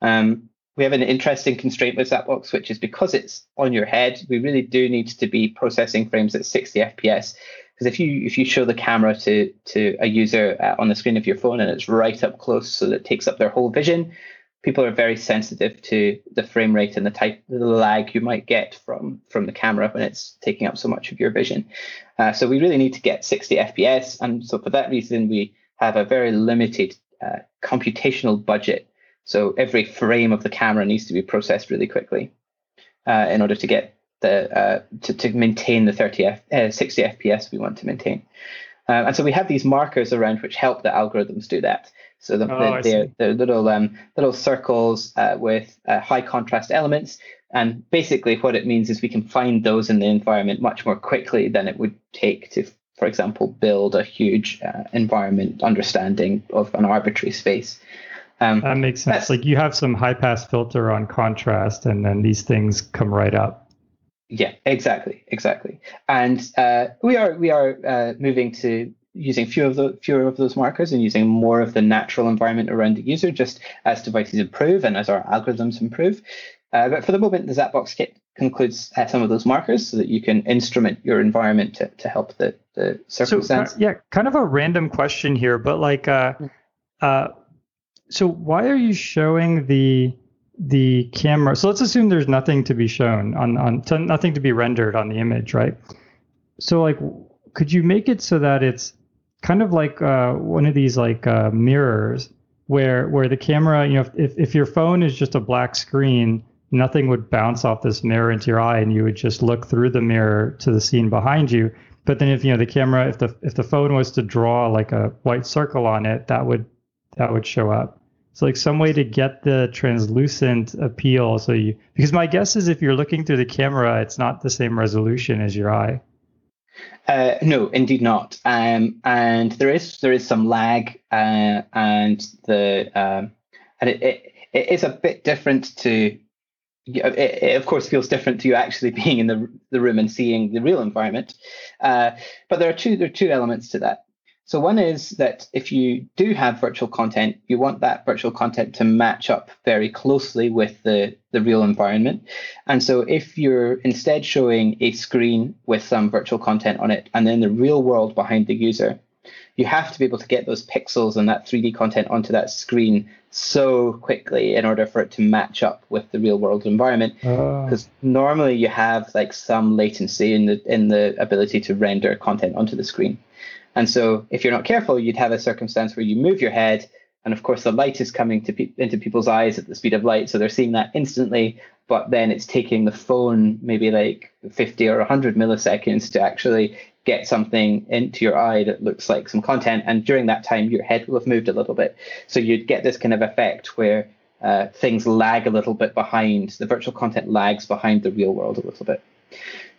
Um, we have an interesting constraint with Zapbox, which is because it's on your head, we really do need to be processing frames at 60 FPS. Because if you if you show the camera to to a user uh, on the screen of your phone and it's right up close, so that it takes up their whole vision, people are very sensitive to the frame rate and the type the lag you might get from from the camera when it's taking up so much of your vision. Uh, so we really need to get 60 FPS, and so for that reason we have a very limited uh, computational budget. So every frame of the camera needs to be processed really quickly uh, in order to get the uh, to, to maintain the 30 F, uh, 60 FPS we want to maintain. Uh, and so we have these markers around which help the algorithms do that. So the, oh, the, they're, they're, little um, little circles uh, with uh, high contrast elements. And basically, what it means is we can find those in the environment much more quickly than it would take to, for example, build a huge uh, environment understanding of an arbitrary space. Um, that makes sense. Like you have some high pass filter on contrast, and then these things come right up. Yeah, exactly, exactly. And uh, we are we are uh, moving to using fewer of the fewer of those markers and using more of the natural environment around the user just as devices improve and as our algorithms improve. Uh, but for the moment, the Zapbox kit concludes uh, some of those markers so that you can instrument your environment to, to help the, the circumstance. So, uh, yeah, kind of a random question here, but like, uh, uh, so why are you showing the the camera? So let's assume there's nothing to be shown on on nothing to be rendered on the image, right? So like, could you make it so that it's kind of like uh, one of these like uh, mirrors where where the camera, you know, if if your phone is just a black screen, nothing would bounce off this mirror into your eye, and you would just look through the mirror to the scene behind you. But then if you know the camera, if the if the phone was to draw like a white circle on it, that would that would show up. So like some way to get the translucent appeal. So you because my guess is if you're looking through the camera, it's not the same resolution as your eye. Uh, no, indeed not. Um, and there is there is some lag, uh, and the um, and it, it, it is a bit different to. It, it, of course feels different to you actually being in the the room and seeing the real environment, uh, but there are two there are two elements to that. So one is that if you do have virtual content, you want that virtual content to match up very closely with the, the real environment. And so if you're instead showing a screen with some virtual content on it and then the real world behind the user, you have to be able to get those pixels and that 3D content onto that screen so quickly in order for it to match up with the real world environment. Because uh. normally you have like some latency in the in the ability to render content onto the screen. And so if you're not careful, you'd have a circumstance where you move your head and of course, the light is coming to pe- into people's eyes at the speed of light, so they're seeing that instantly. But then it's taking the phone maybe like 50 or 100 milliseconds to actually get something into your eye that looks like some content. And during that time, your head will have moved a little bit. So you'd get this kind of effect where uh, things lag a little bit behind, the virtual content lags behind the real world a little bit.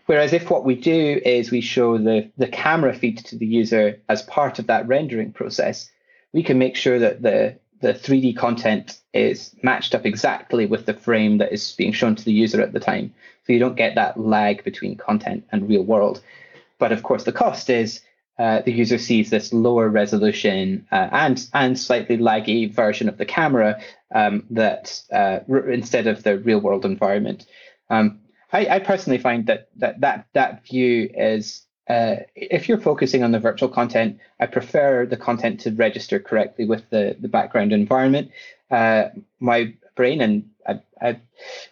Whereas if what we do is we show the, the camera feed to the user as part of that rendering process, we can make sure that the the 3D content is matched up exactly with the frame that is being shown to the user at the time. So you don't get that lag between content and real world. But of course, the cost is uh, the user sees this lower resolution uh, and and slightly laggy version of the camera um, that uh, instead of the real world environment. Um, I, I, personally find that that that that view is uh, if you're focusing on the virtual content, I prefer the content to register correctly with the, the background environment. Uh, my brain, and I, I,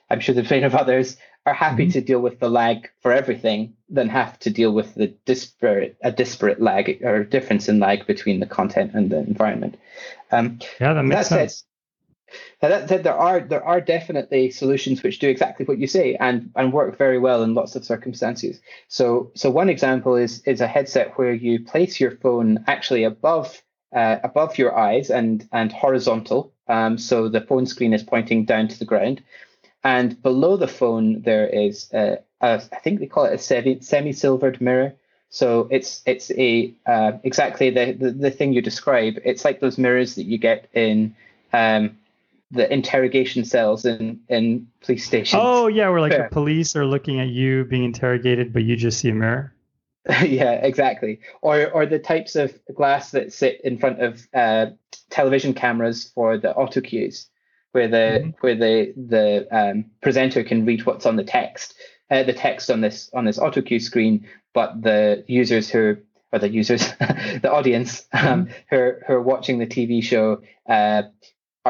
am sure the brain of others, are happy mm-hmm. to deal with the lag for everything than have to deal with the disparate a disparate lag or difference in lag between the content and the environment. Um, yeah, that makes that sense. Now that said, there are there are definitely solutions which do exactly what you say and and work very well in lots of circumstances. So so one example is is a headset where you place your phone actually above uh, above your eyes and and horizontal, um, so the phone screen is pointing down to the ground, and below the phone there is a, a I think they call it a semi silvered mirror. So it's it's a uh, exactly the, the the thing you describe. It's like those mirrors that you get in um, the interrogation cells in in police stations. Oh yeah, where like the police are looking at you being interrogated, but you just see a mirror. yeah, exactly. Or or the types of glass that sit in front of uh, television cameras for the auto cues, where the mm-hmm. where the the um, presenter can read what's on the text, uh, the text on this on this auto cue screen, but the users who or the users, the audience um, mm-hmm. who, are, who are watching the TV show uh,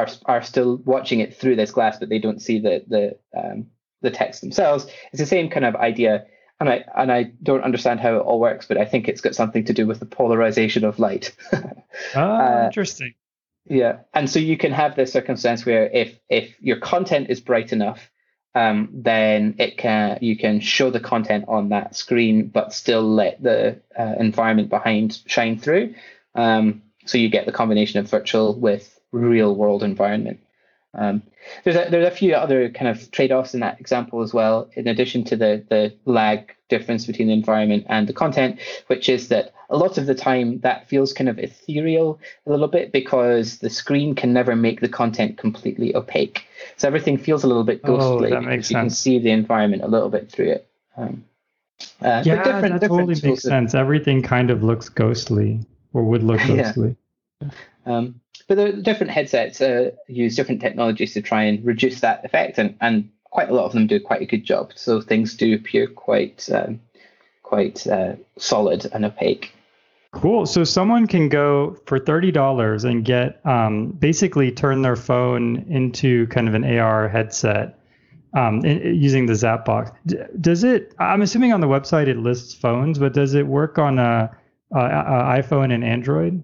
are are still watching it through this glass, but they don't see the the um, the text themselves. It's the same kind of idea, and I and I don't understand how it all works, but I think it's got something to do with the polarization of light. ah, uh, interesting. Yeah, and so you can have this circumstance where if if your content is bright enough, um, then it can you can show the content on that screen, but still let the uh, environment behind shine through. Um, so you get the combination of virtual with real world environment. Um, there's a, there's a few other kind of trade-offs in that example as well, in addition to the the lag difference between the environment and the content, which is that a lot of the time that feels kind of ethereal a little bit because the screen can never make the content completely opaque. So everything feels a little bit ghostly oh, that makes you can see the environment a little bit through it. Um, uh, yeah, different, that totally makes sense. Everything kind of looks ghostly or would look ghostly. Yeah. Um, but the different headsets uh, use different technologies to try and reduce that effect, and, and quite a lot of them do quite a good job. So things do appear quite um, quite uh, solid and opaque. Cool. So someone can go for thirty dollars and get um, basically turn their phone into kind of an AR headset um, in, using the Zapbox. Does it? I'm assuming on the website it lists phones, but does it work on a, a, a iPhone and Android?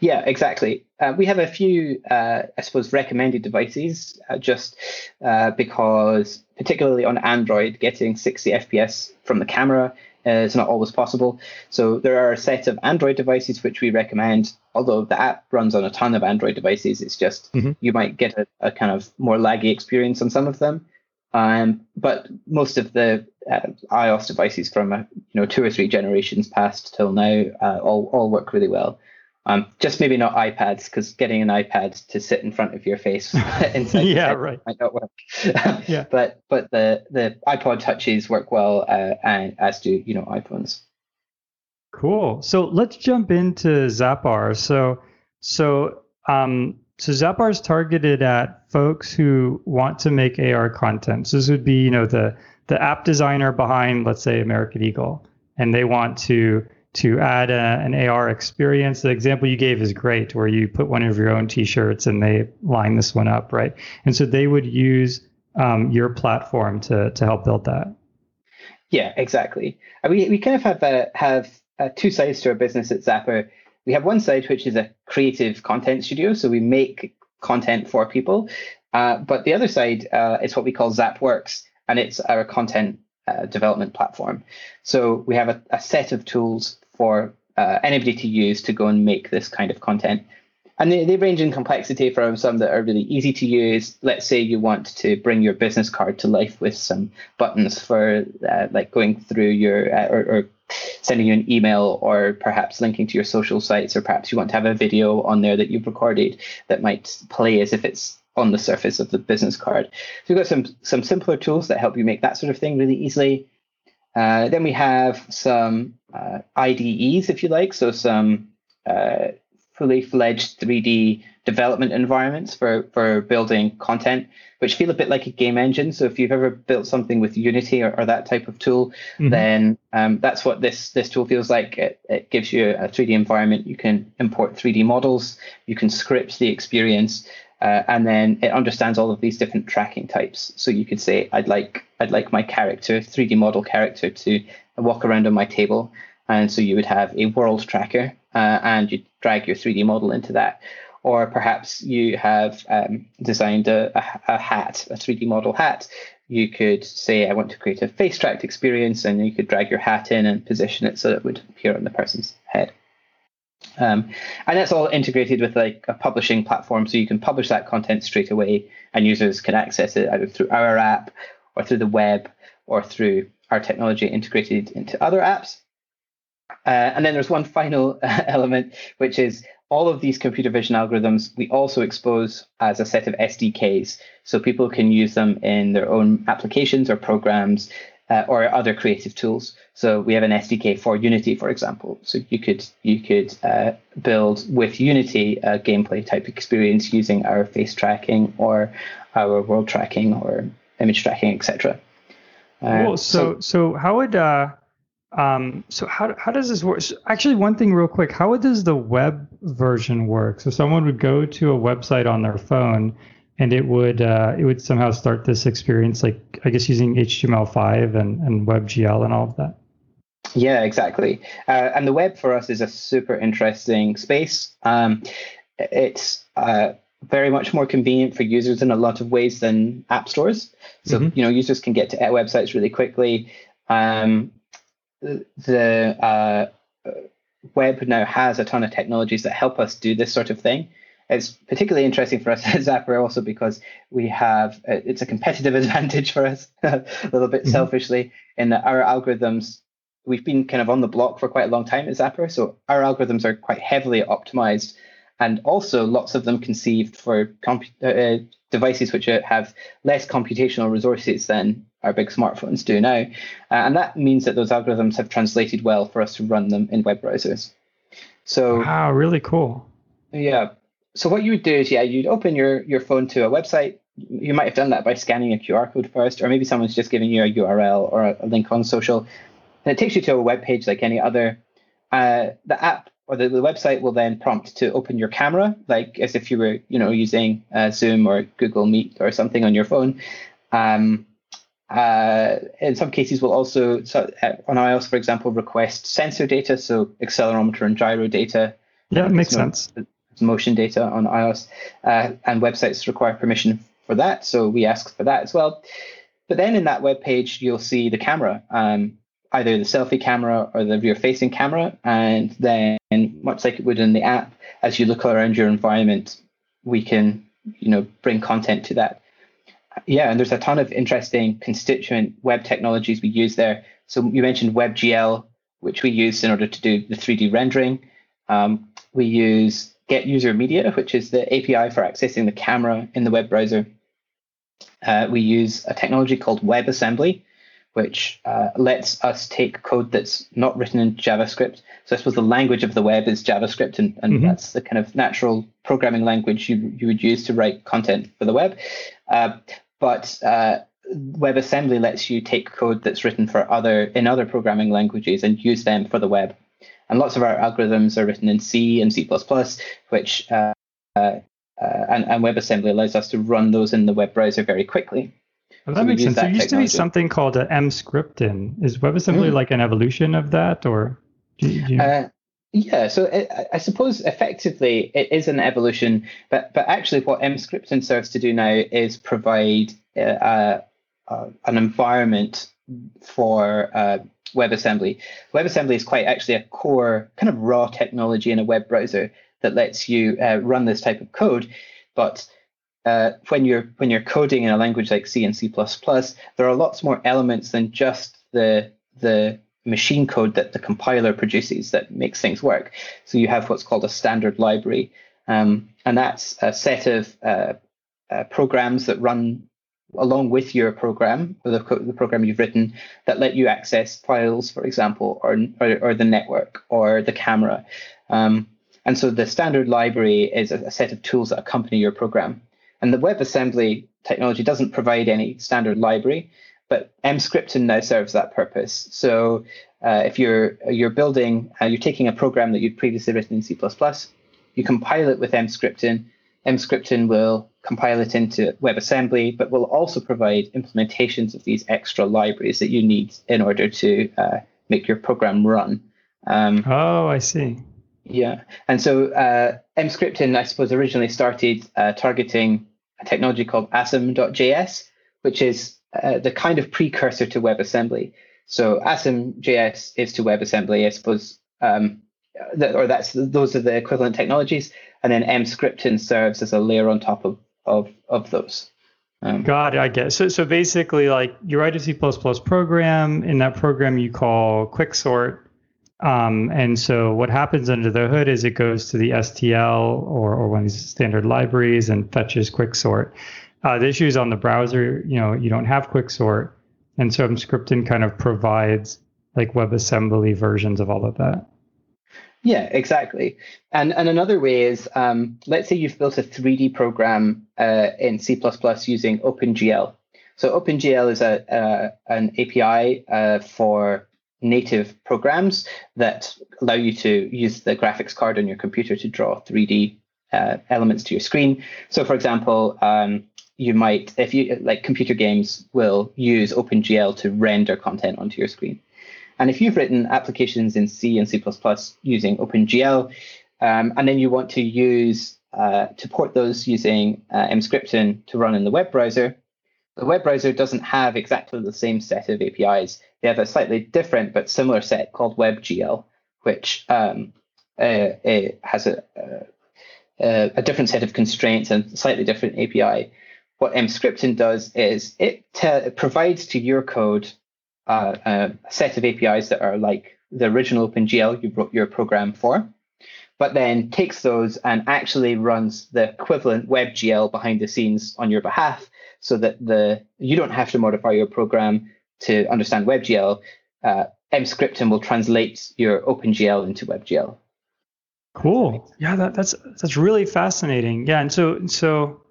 Yeah, exactly. Uh, we have a few, uh, I suppose, recommended devices uh, just uh, because, particularly on Android, getting 60 FPS from the camera is not always possible. So there are a set of Android devices which we recommend. Although the app runs on a ton of Android devices, it's just mm-hmm. you might get a, a, kind of more laggy experience on some of them. Um, but most of the uh, iOS devices from uh, you know two or three generations past till now all all work really well. Um, just maybe not iPads because getting an iPad to sit in front of your face inside yeah, right. might not work. yeah. But but the the iPod touches work well, uh, and as do you know iPhones. Cool. So let's jump into Zappar. So so um so Zappar is targeted at folks who want to make AR content. So this would be you know the the app designer behind let's say American Eagle, and they want to to add a, an AR experience. The example you gave is great, where you put one of your own T-shirts and they line this one up, right? And so they would use um, your platform to to help build that. Yeah, exactly. We we kind of have uh, have uh, two sides to our business at Zappar. We have one side which is a creative content studio, so we make content for people. Uh, but the other side uh, is what we call ZapWorks, and it's our content uh, development platform. So we have a, a set of tools for uh, anybody to use to go and make this kind of content. And they, they range in complexity from some that are really easy to use. Let's say you want to bring your business card to life with some buttons for uh, like going through your uh, or, or sending you an email or perhaps linking to your social sites, or perhaps you want to have a video on there that you've recorded that might play as if it's on the surface of the business card. So we've got some some simpler tools that help you make that sort of thing really easily. Uh, then we have some uh, IDEs, if you like, so some uh, fully fledged 3D development environments for, for building content, which feel a bit like a game engine. So if you've ever built something with Unity or, or that type of tool, mm-hmm. then um, that's what this this tool feels like. It, it gives you a 3D environment. You can import 3D models. You can script the experience. Uh, and then it understands all of these different tracking types. So you could say, I'd like I'd like my character, 3D model character, to walk around on my table, and so you would have a world tracker, uh, and you drag your 3D model into that. Or perhaps you have um, designed a, a, a, hat, a 3D model hat. You could say, I want to create a face tracked experience, and you could drag your hat in and position it so it would appear on the person's head. Um, and that's all integrated with like a publishing platform, so you can publish that content straight away, and users can access it either through our app or through the web or through our technology integrated into other apps. Uh, and then there's one final element, which is all of these computer vision algorithms we also expose as a set of SDKs, so people can use them in their own applications or programs uh, or other creative tools. So we have an SDK for Unity, for example. So you could you could uh, build with Unity a gameplay type experience using our face tracking or our world tracking or image tracking, etc. Uh, well, so, so so how would uh, um, so how how does this work? So actually, one thing real quick, how does the web version work? So someone would go to a website on their phone and it would uh, it would somehow start this experience like I guess using HTML5 and, and WebGL and all of that. Yeah, exactly. Uh, and the web for us is a super interesting space. Um, it's uh, very much more convenient for users in a lot of ways than app stores. So mm-hmm. you know users can get to websites really quickly. Um, the uh, web now has a ton of technologies that help us do this sort of thing. It's particularly interesting for us at Zappar also because we have uh, it's a competitive advantage for us a little bit mm-hmm. selfishly in that our algorithms we've been kind of on the block for quite a long time at Zappar, so our algorithms are quite heavily optimized and also lots of them conceived for comp- uh, uh devices which have less computational resources than our big smartphones do now. Uh, and that means that those algorithms have translated well for us to run them in web browsers. So wow, really cool. Yeah, so what you would do is, yeah, you'd open your, your phone to a website. You might have done that by scanning a QR code first, or maybe someone's just giving you a URL or a, link on social. And it takes you to a web page like any other. Uh, the app or the, the website will then prompt to open your camera, like as if you were, you know, using uh, Zoom or Google Meet or something on your phone. Um, uh, in some cases, we'll also, so, uh, on iOS, for example, request sensor data, so accelerometer and gyro data. Yeah, it makes sense motion data on iOS, uh, and websites require permission for that. So we ask for that as well. But then in that web page, you'll see the camera, um, either the selfie camera or the rear facing camera. And then, much like it would in the app, as you look around your environment, we can you know bring content to that. Yeah, and there's a ton of interesting constituent web technologies we use there. So you mentioned WebGL, which we use in order to do the 3D rendering. Um, we use getUserMedia, which is the API for accessing the camera in the web browser. Uh, we use a technology called WebAssembly, which uh, lets us take code that's not written in JavaScript. So I suppose the language of the web is JavaScript, and, and mm-hmm. that's the kind of natural programming language you, you would use to write content for the web. Uh, but uh, WebAssembly lets you take code that's written for other in other programming languages and use them for the web. And lots of our algorithms are written in C and C++, which uh, uh, and, and WebAssembly allows us to run those in the web browser very quickly. Well, that so makes sense. That there used technology. to be something called a Emscripten. Is WebAssembly mm. like an evolution of that, or? Do you, do you... Uh, yeah, so it, I suppose effectively it is an evolution, but but actually what Emscripten serves to do now is provide uh, uh, uh an environment for uh, WebAssembly. WebAssembly is quite actually a core kind of raw technology in a web browser that lets you uh, run this type of code, but uh, when you're when you're coding in a language like C and C++, there are lots more elements than just the the machine code that the compiler produces that makes things work. So you have what's called a standard library, um, and that's a set of uh, uh, programs that run along with your program, the, the, program you've written, that let you access files, for example, or or, or the network or the camera. Um, and so the standard library is a, a set of tools that accompany your program. And the WebAssembly technology doesn't provide any standard library but Emscripten now serves that purpose. So uh, if you're you're building, uh, you're taking a program that you'd previously written in C++, you compile it with Emscripten. Emscripten will compile it into WebAssembly, but will also provide implementations of these extra libraries that you need in order to uh, make your program run. Um, oh, I see. Yeah, and so uh, Emscripten, I suppose, originally started uh, targeting a technology called Asm.js, which is uh, the kind of precursor to WebAssembly. So Asm.js is to WebAssembly, I suppose, um, or that's those are the equivalent technologies, and then Emscripten serves as a layer on top of of of those. Um, it. I guess. So so basically, like you write a C++ program. In that program, you call quicksort. Um, and so what happens under the hood is it goes to the STL or, or one of these standard libraries and fetches quicksort. Uh, the issue is on the browser, you know, you don't have quicksort. And so Emscripten kind of provides like WebAssembly versions of all of that. Yeah, exactly. And and another way is, um, let's say you've built a 3D program uh, in C++ using OpenGL. So OpenGL is a, a an API uh, for native programs that allow you to use the graphics card on your computer to draw 3D uh, elements to your screen. So, for example, um, you might, if you like computer games, will use OpenGL to render content onto your screen. And if you've written applications in C and C++ using OpenGL, um, and then you want to use uh, to port those using uh, to run in the web browser, the web browser doesn't have exactly the same set of APIs. They have a slightly different but similar set called WebGL, which um, uh, has a, a, a different set of constraints and slightly different API what Emscripten does is it te- provides to your code a set of APIs that are like the original OpenGL you wrote your program for, but then takes those and actually runs the equivalent WebGL behind the scenes on your behalf, so that the you don't have to modify your program to understand WebGL. Uh, Emscripten will translate your OpenGL into WebGL. Cool. Yeah, that, that's that's really fascinating. Yeah, and so so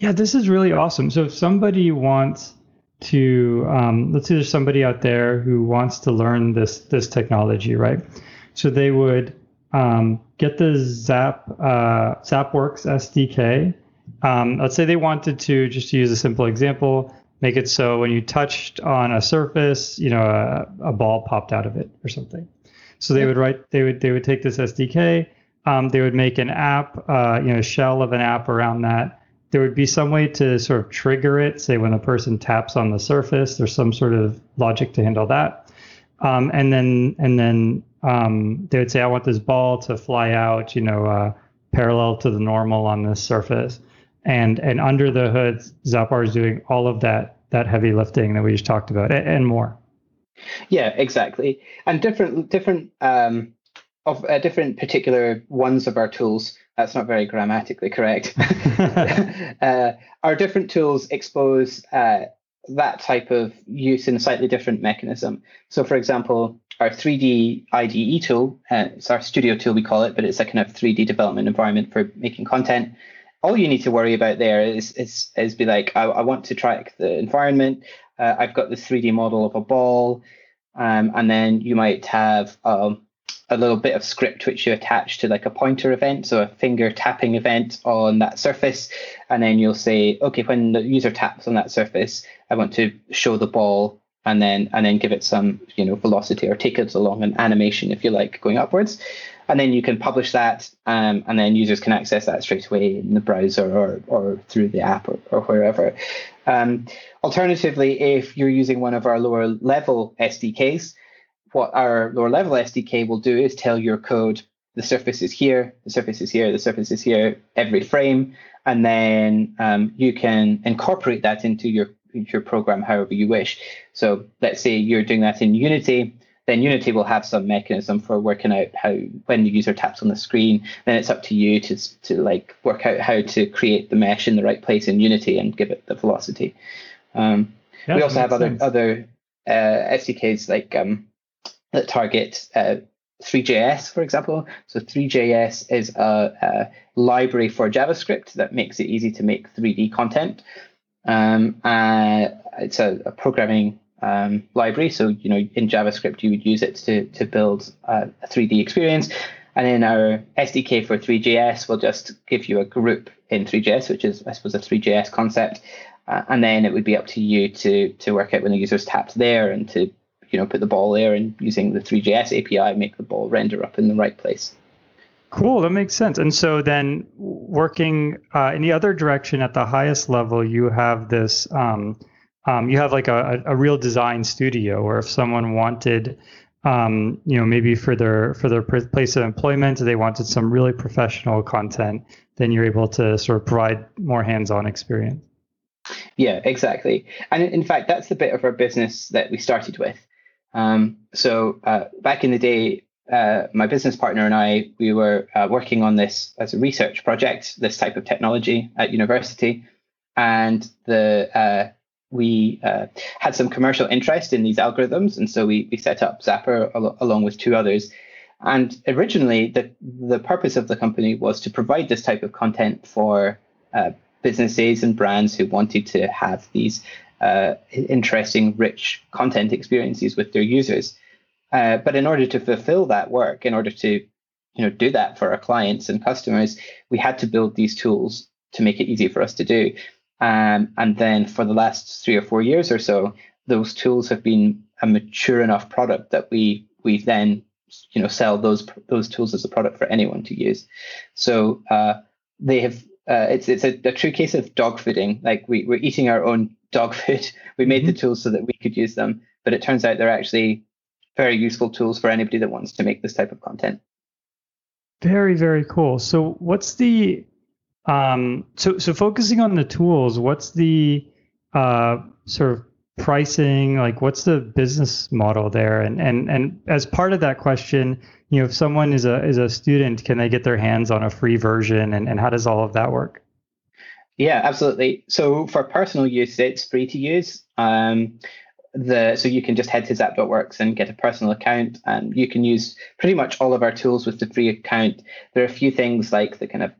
yeah, this is really awesome. So if somebody wants to, um, let's say there's somebody out there who wants to learn this this technology, right? So they would um, get the Zap uh, ZapWorks SDK. Um, let's say they wanted to just to use a simple example, make it so when you touched on a surface, you know, a, a ball popped out of it or something. So they would write, they would they would take this SDK, um, they would make an app, uh, you know, shell of an app around that there would be some way to sort of trigger it, say when a person taps on the surface, there's some sort of logic to handle that. Um, and then and then um, they would say, I want this ball to fly out, you know, uh, parallel to the normal on this surface. And and under the hood, Zappar is doing all of that that heavy lifting that we just talked about and more. Yeah, exactly. And different different um, of uh, different particular ones of our tools that's not very grammatically correct. uh, our different tools expose uh, that type of use in a slightly different mechanism. So, for example, our 3D IDE tool, uh, it's our studio tool, we call it, but it's a kind of 3D development environment for making content. All you need to worry about there is is, is be like, I, I want to track the environment. Uh, I've got this 3D model of a ball, um, and then you might have um, a little bit of script which you attach to like a pointer event, so a finger tapping event on that surface, and then you'll say, okay, when the user taps on that surface, I want to show the ball and then and then give it some you know velocity or take it along an animation if you like going upwards. And then you can publish that um, and then users can access that straight away in the browser or, or through the app or, or wherever. Um, alternatively if you're using one of our lower level sdks what our lower level SDK will do is tell your code the surface is here, the surface is here, the surface is here every frame, and then um, you can incorporate that into your your program however you wish. So let's say you're doing that in Unity, then Unity will have some mechanism for working out how when the user taps on the screen, then it's up to you to to like work out how to create the mesh in the right place in Unity and give it the velocity. Um, we also have other sense. other uh, SDKs like um, that target uh, three.js, for example. So three.js is a, a, library for JavaScript that makes it easy to make 3D content. Um, uh, it's a, a programming um, library. So you know, in JavaScript, you would use it to to build a, a 3D experience. And then our SDK for three.js will just give you a group in three.js, which is I suppose a three.js concept. Uh, and then it would be up to you to to work out when the user's tapped there and to you know put the ball there and using the three.js API make the ball render up in the right place. Cool, that makes sense. And so then working uh, in the other direction at the highest level, you have this. Um, um, you have like a, a real design studio, or if someone wanted, um, you know, maybe for their for their place of employment, they wanted some really professional content, then you're able to sort of provide more hands-on experience. Yeah, exactly. And in fact, that's the bit of our business that we started with. Um, so uh, back in the day, uh, my business partner and I, we were uh, working on this as a research project, this type of technology at university, and the uh, we uh, had some commercial interest in these algorithms, and so we we set up Zappar al- along with two others. And originally, the the purpose of the company was to provide this type of content for uh, businesses and brands who wanted to have these uh, interesting, rich content experiences with their users. Uh, but in order to fulfill that work, in order to you know do that for our clients and customers, we had to build these tools to make it easy for us to do. Um, and then for the last three or four years or so, those tools have been a mature enough product that we we then you know sell those those tools as a product for anyone to use. So uh, they have uh, it's it's a, a, true case of dog fooding. Like we, we're eating our own dog food. We made mm-hmm. the tools so that we could use them, but it turns out they're actually very useful tools for anybody that wants to make this type of content. Very very cool. So what's the um so so focusing on the tools, what's the uh sort of pricing like what's the business model there and and and as part of that question you know if someone is a is a student can they get their hands on a free version and, and how does all of that work yeah absolutely so for personal use it's free to use um the so you can just head to zap.works and get a personal account and you can use pretty much all of our tools with the free account there are a few things like the kind of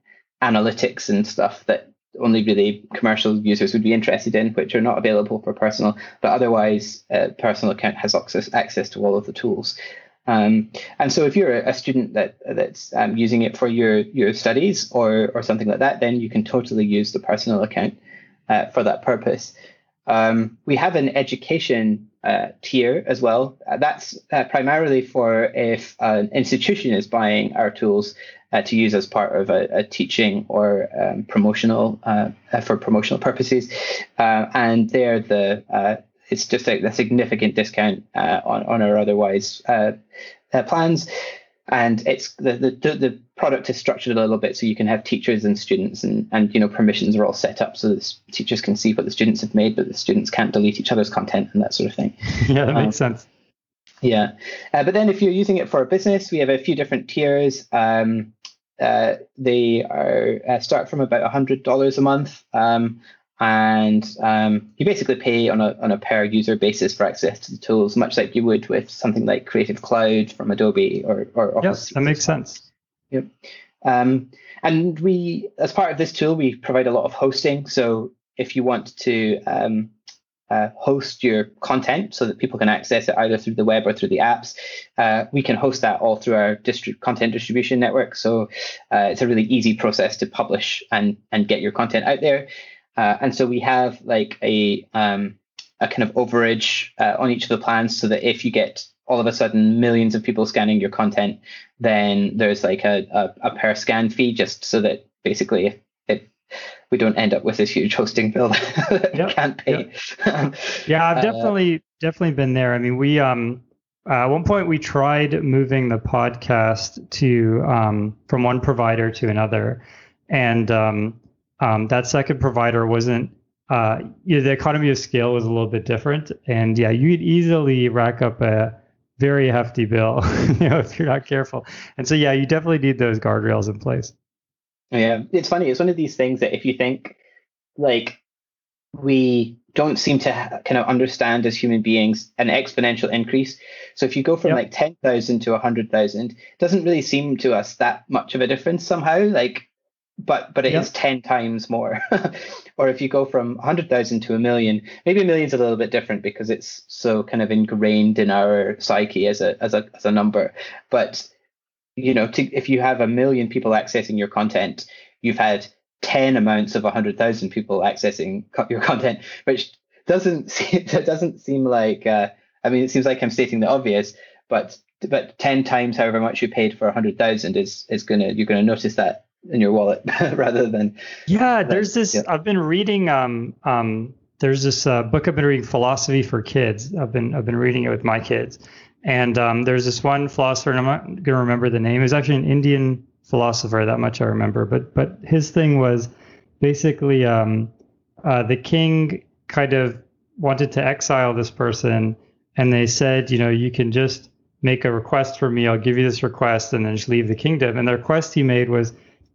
analytics and stuff that only really commercial users would be interested in, which are not available for personal. But otherwise, a personal account has access access to all of the tools. Um, and so, if you're a student that that's um, using it for your your studies or or something like that, then you can totally use the personal account uh, for that purpose. Um, we have an education uh, tier as well. Uh, that's uh, primarily for if an institution is buying our tools uh, to use as part of a, a teaching or um, promotional uh, for promotional purposes, and there the it's just a, a significant discount on on our otherwise plans. And it's the, the the product is structured a little bit so you can have teachers and students and and you know permissions are all set up so that teachers can see what the students have made but the students can't delete each other's content and that sort of thing. Yeah that um, makes sense. yeah. Uh, but then if you're using it for a business we have a few different tiers. Um, uh, they are uh, start from about $100 a month. Um, and um, you basically pay on a on a per user basis for access to the tools, much like you would with something like Creative Cloud from Adobe or or Office. Yes, that makes sense. Yep. Um, and we, as part of this tool, we provide a lot of hosting. So if you want to um, uh, host your content so that people can access it either through the web or through the apps. Uh, we can host that all through our distri- content distribution network. So uh, it's a really easy process to publish and and get your content out there. Uh, and so we have like a um, a kind of overage uh, on each of the plans so that if you get all of a sudden millions of people scanning your content, then there's like a, a, a per scan fee just so that basically if it, we don't end up with this huge hosting bill that yep, can't pay. Yep. yeah, I've uh, definitely uh, definitely been there. I mean, we um uh, at one point we tried moving the podcast to um, from one provider to another, and um, um, that second provider wasn't uh, you know, the economy of scale was a little bit different, and yeah, you'd easily rack up a very hefty bill, you know, if you're not careful. And so, yeah, you definitely need those guardrails in place. Yeah, it's funny. It's one of these things that if you think like we don't seem to kind of understand as human beings an exponential increase. So if you go from yep. like 10,000 to 100,000, doesn't really seem to us that much of a difference somehow. Like but but it yep. is 10 times more or if you go from 100,000 to a million maybe a million's a little bit different because it's so kind of ingrained in our psyche as a as a as a number but you know to, if you have a million people accessing your content you've had 10 amounts of 100,000 people accessing your content which doesn't seem, that doesn't seem like uh, I mean it seems like I'm stating the obvious but but 10 times however much you paid for 100,000 is is going to you're going to notice that in your wallet rather than yeah there's this yeah. i've been reading um um there's this uh, book i've been reading philosophy for kids. I've been i've been reading it with my kids. And um, there's this one philosopher and i'm not going to remember the name. He's actually an indian philosopher that much i remember. But but his thing was basically um, uh, the king kind of wanted to exile this person and they said you know you can just make a request for me. I'll give you this request and then just leave the kingdom. And the request he made was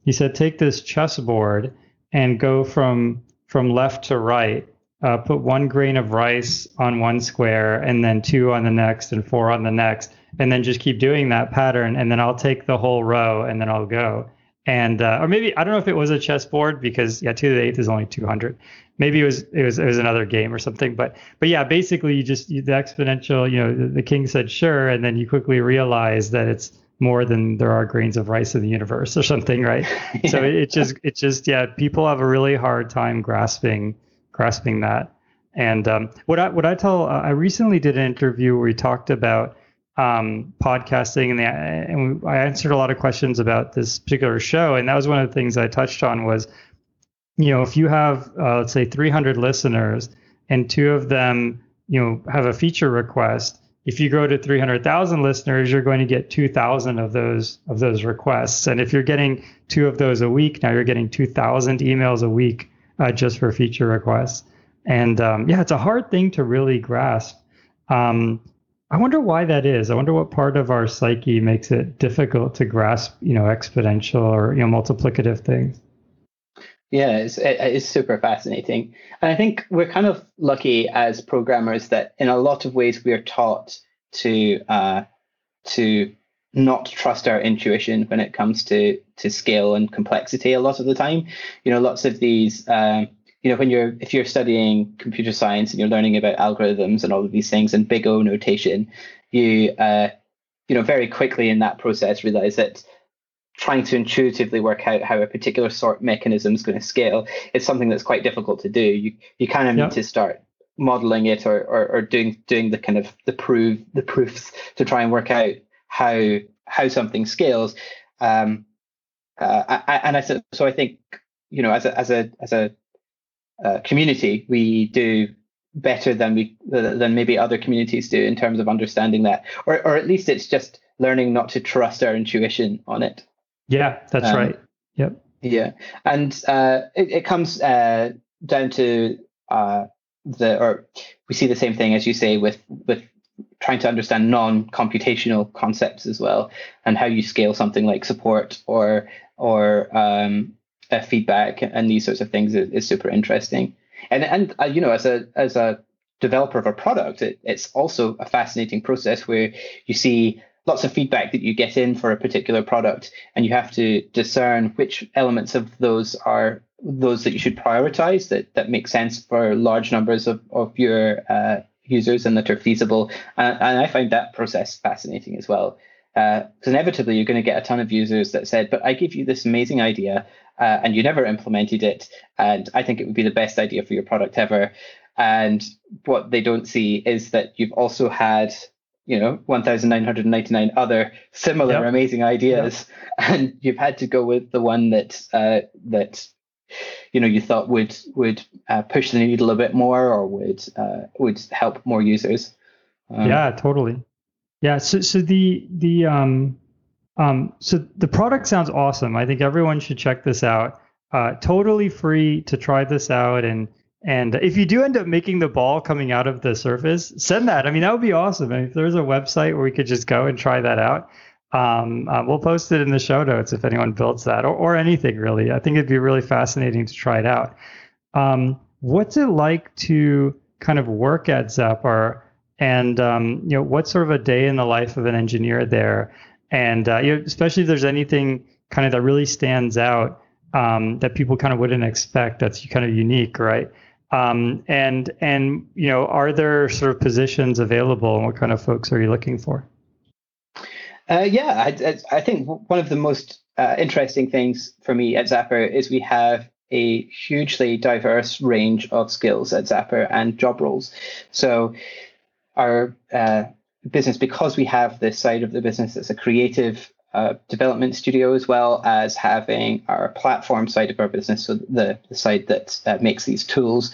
he said, take this chessboard and go from from left to right. Uh, put one grain of rice on one square, and then two on the next, and four on the next, and then just keep doing that pattern. And then I'll take the whole row, and then I'll go. And uh, or maybe I don't know if it was a chessboard because yeah, two to the eighth is only 200. Maybe it was it was it was another game or something. But but yeah, basically you just you, the exponential. You know, the, the king said sure, and then you quickly realize that it's more than there are grains of rice in the universe or something, right? yeah. So it, it just it just yeah, people have a really hard time grasping grasping that. And um, what I what I tell uh, I recently did an interview where we talked about um, podcasting and, the, and we, I answered a lot of questions about this particular show, and that was one of the things I touched on was, you know, if you have uh, let's say 300 listeners and two of them you know have a feature request if you grow to 300,000 listeners, you're going to get 2,000 of those of those requests. And if you're getting two of those a week, now you're getting 2,000 emails a week uh, just for feature requests. And um, yeah, it's a hard thing to really grasp. Um, I wonder why that is. I wonder what part of our psyche makes it difficult to grasp, you know, exponential or you know multiplicative things. Yeah, it's, it's super fascinating. And I think we're kind of lucky as programmers that in a lot of ways we are taught to uh, to not trust our intuition when it comes to to scale and complexity a lot of the time. You know, lots of these um, you know, when you're if you're studying computer science and you're learning about algorithms and all of these things and big O notation, you uh, you know very quickly in that process realize that trying to intuitively work out how a particular sort mechanism is going to scale is something that's quite difficult to do. You you kind of need to start modeling it or, or, or doing doing the kind of the proof the proofs to try and work out how how something scales. Um, uh, I, and I so I think you know as a as a as a uh, community we do better than we than maybe other communities do in terms of understanding that, or or at least it's just learning not to trust our intuition on it. Yeah, that's um, right. Yep. Yeah, and uh, it, it comes uh, down to uh, the, or we see the same thing as you say with with trying to understand non-computational concepts as well, and how you scale something like support or or um, feedback and these sorts of things is, is super interesting. And and uh, you know, as a as a developer of a product, it, it's also a fascinating process where you see lots of feedback that you get in for a particular product, and you have to discern which elements of those are those that you should prioritize that that make sense for large numbers of of your uh, users and that are feasible. And, and I find that process fascinating as well. Because uh, inevitably you're going to get a ton of users that said, "But I give you this amazing idea, uh, and you never implemented it, and I think it would be the best idea for your product ever." And what they don't see is that you've also had you know 1999 other similar yep. amazing ideas. Yep. and you've had to go with the one that uh, that you know you thought would would uh, push the needle a bit more or would uh, would help more users. Um, yeah totally. Yeah so so the the um um so the product sounds awesome. I think everyone should check this out. Uh totally free to try this out and and if you do end up making the ball coming out of the surface, send that. I mean, that would be awesome. if there's a website where we could just go and try that out, um, uh, we'll post it in the show notes if anyone builds that or, or anything really. I think it'd be really fascinating to try it out. Um, what's it like to kind of work at Zappar? And um, you know, what's sort of a day in the life of an engineer there? And uh, you know, especially if there's anything kind of that really stands out um, that people kind of wouldn't expect that's kind of unique, right? Um, and and you know, are there sort of positions available, and what kind of folks are you looking for? Uh, yeah, I, I, think one of the most uh, interesting things for me at Zappar is we have a hugely diverse range of skills at Zappar and job roles. So our uh, business, because we have this side of the business that's a creative uh, development studio as well as having our platform side of our business, so the, the side that uh, makes these tools.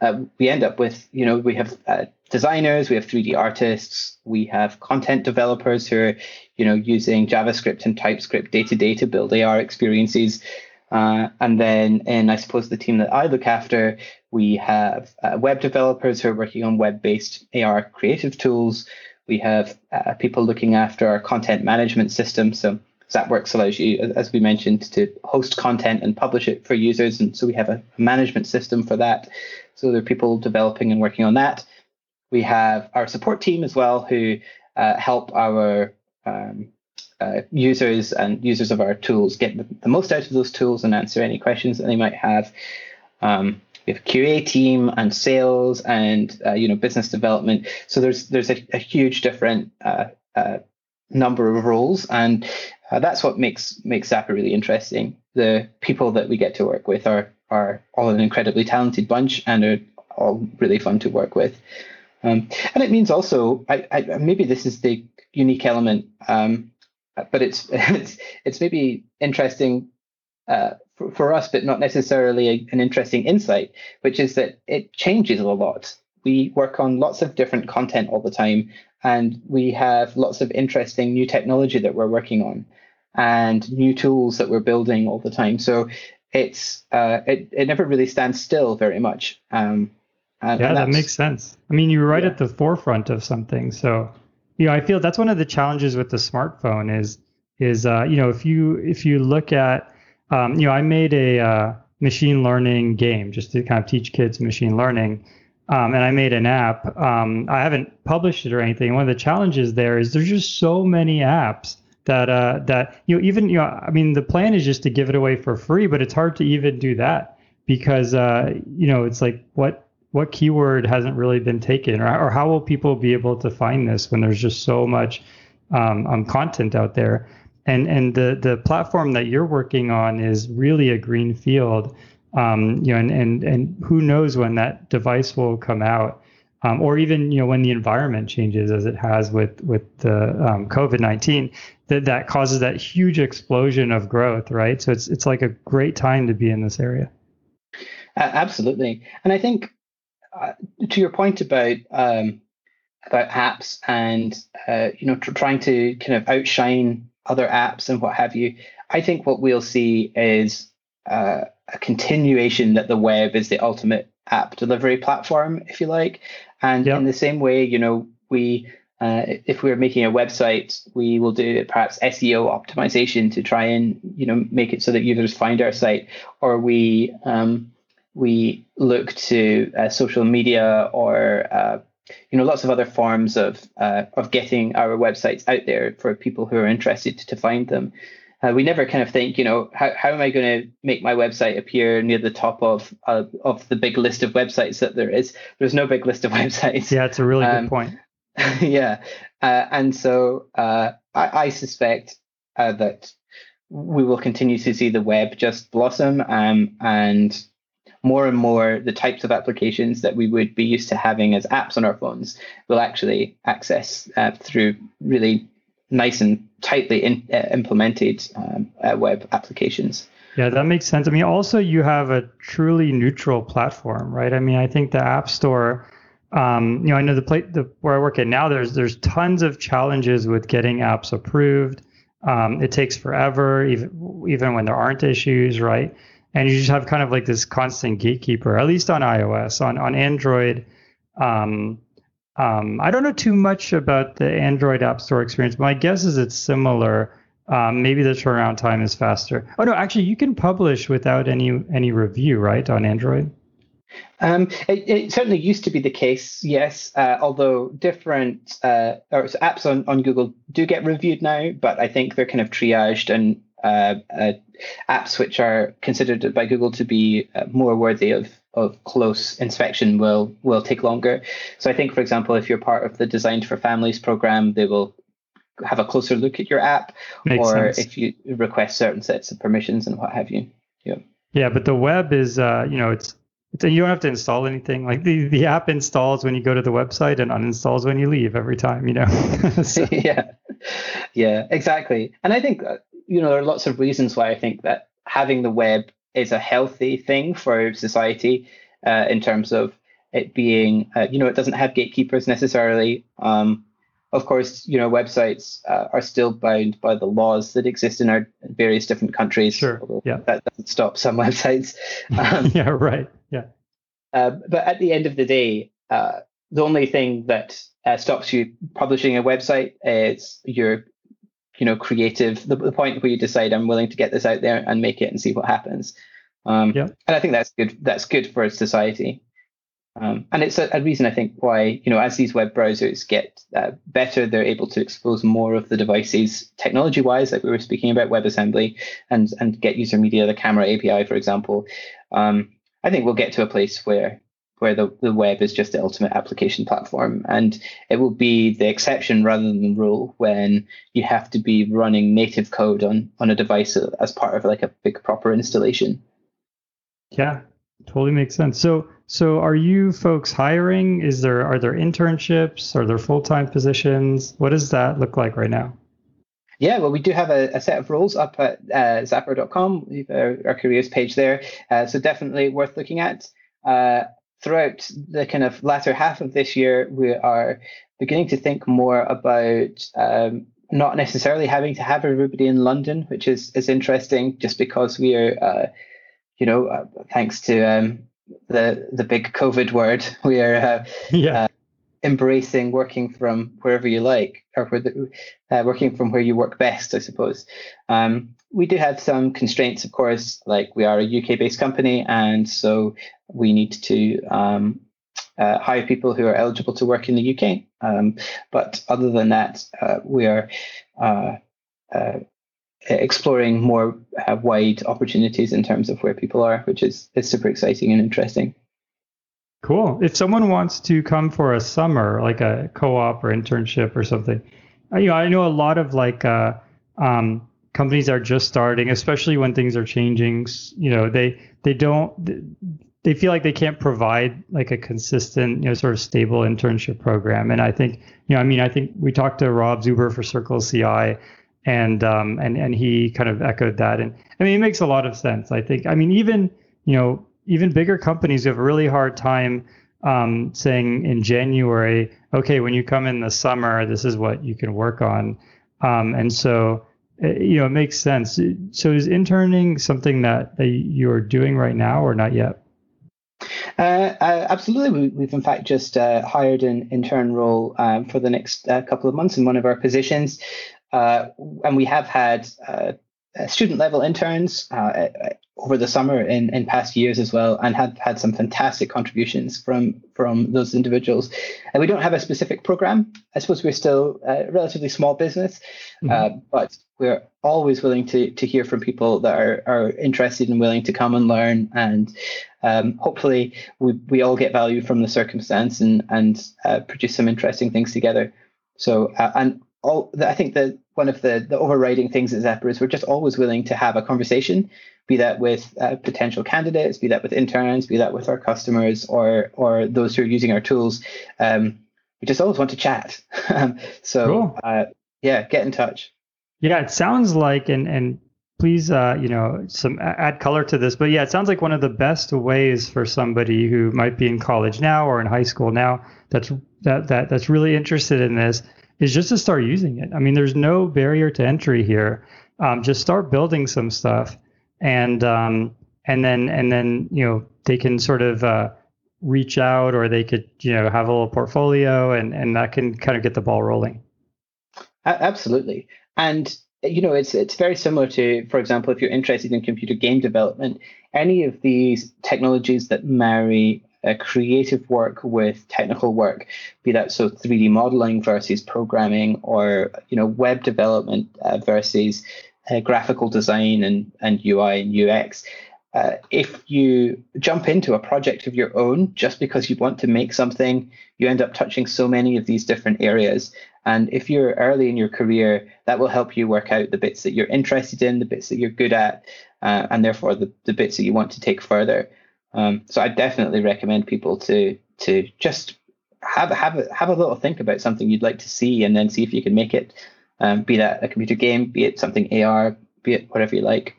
Uh, we end up with, you know, we have uh, designers, we have 3D artists, we have content developers who are, you know, using JavaScript and TypeScript day to day to build AR experiences. Uh, and then in, I suppose, the team that I look after, we have web developers who are working on web based AR creative tools. We have uh, people looking after our content management system. So ZapWorks allows you, as we mentioned, to host content and publish it for users. And so we have a management system for that. So there are people developing and working on that. We have our support team as well, who uh, help our um, uh, users and users of our tools get the, most out of those tools and answer any questions that they might have. Um, we have QA team and sales and uh, you know business development. So there's there's a, a huge different uh, uh, number of roles, and uh, that's what makes makes Zappar really interesting. The people that we get to work with are are all an incredibly talented bunch and are all really fun to work with. Um, and it means also, I, I, maybe this is the unique element, um, but it's it's it's maybe interesting uh, for, for us, but not necessarily a, an interesting insight, which is that it changes a lot. We work on lots of different content all the time, and we have lots of interesting new technology that we're working on and new tools that we're building all the time. So it's uh, it, it never really stands still very much. Um, and, yeah, and that makes sense. I mean, you're right yeah. at the forefront of something. So, you know, I feel that's one of the challenges with the smartphone is is uh, you know if you if you look at um, you know, I made a uh, machine learning game just to kind of teach kids machine learning. Um, and I made an app. Um, I haven't published it or anything. One of the challenges there is there's just so many apps that uh, that you know even you know I mean the plan is just to give it away for free, but it's hard to even do that because uh, you know it's like what what keyword hasn't really been taken or, or how will people be able to find this when there's just so much um, um content out there and and the the platform that you're working on is really a green field um, you know and, and and who knows when that device will come out um, or even you know when the environment changes as it has with with the um, covid-19 that that causes that huge explosion of growth right? So it's it's like a great time to be in this area. Uh, absolutely. And i think uh, to your point about um, about apps and uh, you know tr- trying to kind of outshine other apps and what have you. I think what we'll see is uh, a continuation that the web is the ultimate app delivery platform, if you like. And yep. in the same way, you know, we uh, if we're making a website, we will do perhaps SEO optimization to try and you know make it so that users find our site, or we um, we look to uh, social media or uh, you know lots of other forms of uh, of getting our websites out there for people who are interested to find them. uh, we never kind of think, you know, how, how am I going to make my website appear near the top of uh, of the big list of websites that there is? There's no big list of websites. Yeah, it's a really um, good point. yeah, uh, and so uh, I, I, suspect uh, that we will continue to see the web just blossom, um, and more and more the types of applications that we would be used to having as apps on our phones will actually access uh, through really nice and tightly in, uh, implemented um, uh, web applications. Yeah, that makes sense. I mean, also you have a truly neutral platform, right? I mean, I think the App Store, um, you know, I know the, play, the where I work at now, there's there's tons of challenges with getting apps approved. Um, it takes forever, even even when there aren't issues, right? And you just have kind of like this constant gatekeeper, at least on iOS. On on Android, um, um, I don't know too much about the Android App Store experience, but my guess is it's similar. Um, maybe the turnaround time is faster. Oh no, actually, you can publish without any any review, right, on Android? Um, it, it, certainly used to be the case, yes. Uh, although different uh, apps on, on Google do get reviewed now, but I think they're kind of triaged and uh, uh apps which are considered by Google to be uh, more worthy of of close inspection will will take longer. So I think, for example, if you're part of the Designed for Families program, they will have a closer look at your app, Makes or sense. if you request certain sets of permissions and what have you. Yeah. Yeah, but the web is, uh, you know, it's, it's you don't have to install anything. Like the the app installs when you go to the website and uninstalls when you leave every time. You know. so. Yeah. Yeah. Exactly. And I think uh, you know there are lots of reasons why I think that having the web is a healthy thing for society uh, in terms of it being, uh, you know, it doesn't have gatekeepers necessarily. Um, of course, you know, websites uh, are still bound by the laws that exist in our various different countries. Sure. Yeah. That doesn't stop some websites. Um, yeah. Right. Yeah. Uh, but at the end of the day, uh, the only thing that uh, stops you publishing a website is your you know creative the, the point where you decide i'm willing to get this out there and make it and see what happens. Um, yeah. and i think that's good that's good for society. Um, and it's a, a, reason i think why you know as these web browsers get uh, better they're able to expose more of the devices technology wise like we were speaking about webassembly and and getUserMedia the camera api for example. Um, i think we'll get to a place where where the, the web is just the ultimate application platform. And it will be the exception rather than the rule when you have to be running native code on, on a device as part of like a big proper installation. Yeah, totally makes sense. So so are you folks hiring? Is there are there internships? Are there full-time positions? What does that look like right now? Yeah, well, we do have a, a set of roles up at uh, zappar.com. We our, our careers page there. Uh, so definitely worth looking at. Uh, throughout the kind of latter half of this year, we are beginning to think more about um, not necessarily having to have everybody in London, which is is interesting, just because we are, uh, you know, uh, thanks to um, the the big COVID word, we are uh, yeah. Embracing working from wherever you like, or the, uh, working from where you work best, I suppose. Um, we do have some constraints, of course, like we are a UK based company, and so we need to um, uh, hire people who are eligible to work in the UK. Um, but other than that, uh, we are uh, uh exploring more uh, wide opportunities in terms of where people are, which is, is super exciting and interesting. Cool. If someone wants to come for a summer, like a co-op or internship or something, you know, I know a lot of like um, companies are just starting, especially when things are changing. You know, they they don't they feel like they can't provide like a consistent, you know, sort of stable internship program. And I think, you know, I mean, I think we talked to Rob Zuber for CircleCI, and um, and and he kind of echoed that. And I mean, it makes a lot of sense. I think. I mean, even you know, even bigger companies have a really hard time um, saying in January, okay, when you come in the summer, this is what you can work on. Um, and so uh, you know, it makes sense. So is interning something that, that you're doing right now or not yet? Uh, uh, absolutely. We, have in fact just uh, hired an intern role um, for the next uh, couple of months in one of our positions. Uh, and we have had uh, student level interns uh, uh, over the summer in, in past years as well, and had had some fantastic contributions from from those individuals. And we don't have a specific program. I suppose we're still a relatively small business, mm-hmm. uh, but we're always willing to to hear from people that are are interested and willing to come and learn. And um, hopefully, we we all get value from the circumstance and and uh, produce some interesting things together. So uh, and all I think that one of the the overriding things at Zappar is we're just always willing to have a conversation be that with uh, potential candidates, be that with interns, be that with our customers or or those who are using our tools. Um, we just always want to chat. so cool. uh, yeah, get in touch. Yeah, it sounds like and and please uh, you know some add color to this, but yeah, it sounds like one of the best ways for somebody who might be in college now or in high school now that's that that that's really interested in this is just to start using it. I mean, there's no barrier to entry here. Um, just start building some stuff and um, and then and then you know they can sort of uh, reach out or they could you know have a little portfolio and and that can kind of get the ball rolling. Absolutely, and you know it's it's very similar to, for example, if you're interested in computer game development, any of these technologies that marry uh, creative work with technical work, be that so 3D modeling versus programming, or you know web development uh, versus uh, graphical design and, and UI and UX. Uh, if you jump into a project of your own just because you want to make something, you end up touching so many of these different areas. And if you're early in your career, that will help you work out the bits that you're interested in, the bits that you're good at, uh, and therefore the, the bits that you want to take further. Um, so I definitely recommend people to to just have have a, have a little think about something you'd like to see, and then see if you can make it um, be that a computer game, be it something AR, be it whatever you like.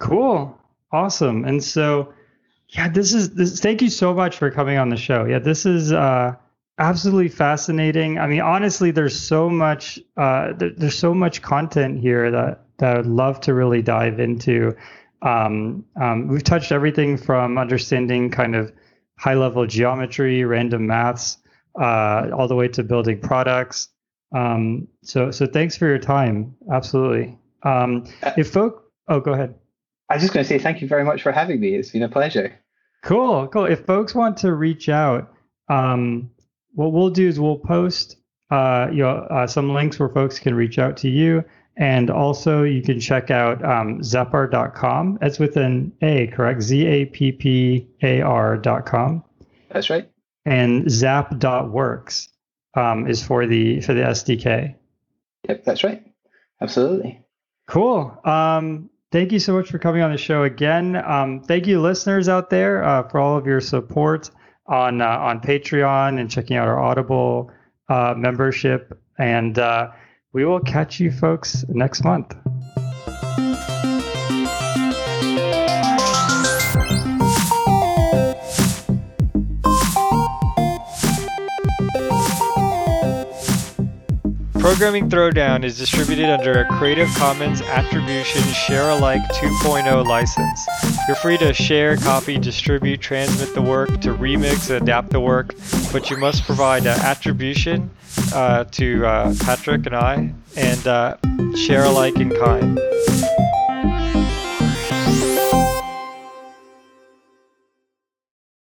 Cool, awesome. And so, yeah, this is this. Thank you so much for coming on the show. Yeah, this is uh, absolutely fascinating. I mean, honestly, there's so much uh, there, there's so much content here that that I'd love to really dive into. Um, um, we've touched everything from understanding kind of high level geometry, random maths, uh, all the way to building products. Um, so so thanks for your time. Absolutely. Um, uh, if folk, oh, go ahead. I was just going to say thank you very much for having me. It's been a pleasure. Cool, cool. If folks want to reach out, um, what we'll do is we'll post uh, you know uh, some links where folks can reach out to you, and also you can check out um, zappar.com. It's with an A, correct? Z A P P A R.com. That's right. And zap.works um, is for the for the SDK. Yep, that's right. Absolutely. Cool. Um, thank you so much for coming on the show again. Um, thank you, listeners out there, uh, for all of your support on uh, on Patreon and checking out our Audible uh, membership. And uh, we will catch you folks next month. Programming Throwdown is distributed under a Creative Commons Attribution Share Alike 2.0 license. You're free to share, copy, distribute, transmit the work, to remix adapt the work, but you must provide uh, attribution uh, to uh, Patrick and I and uh, share alike in kind.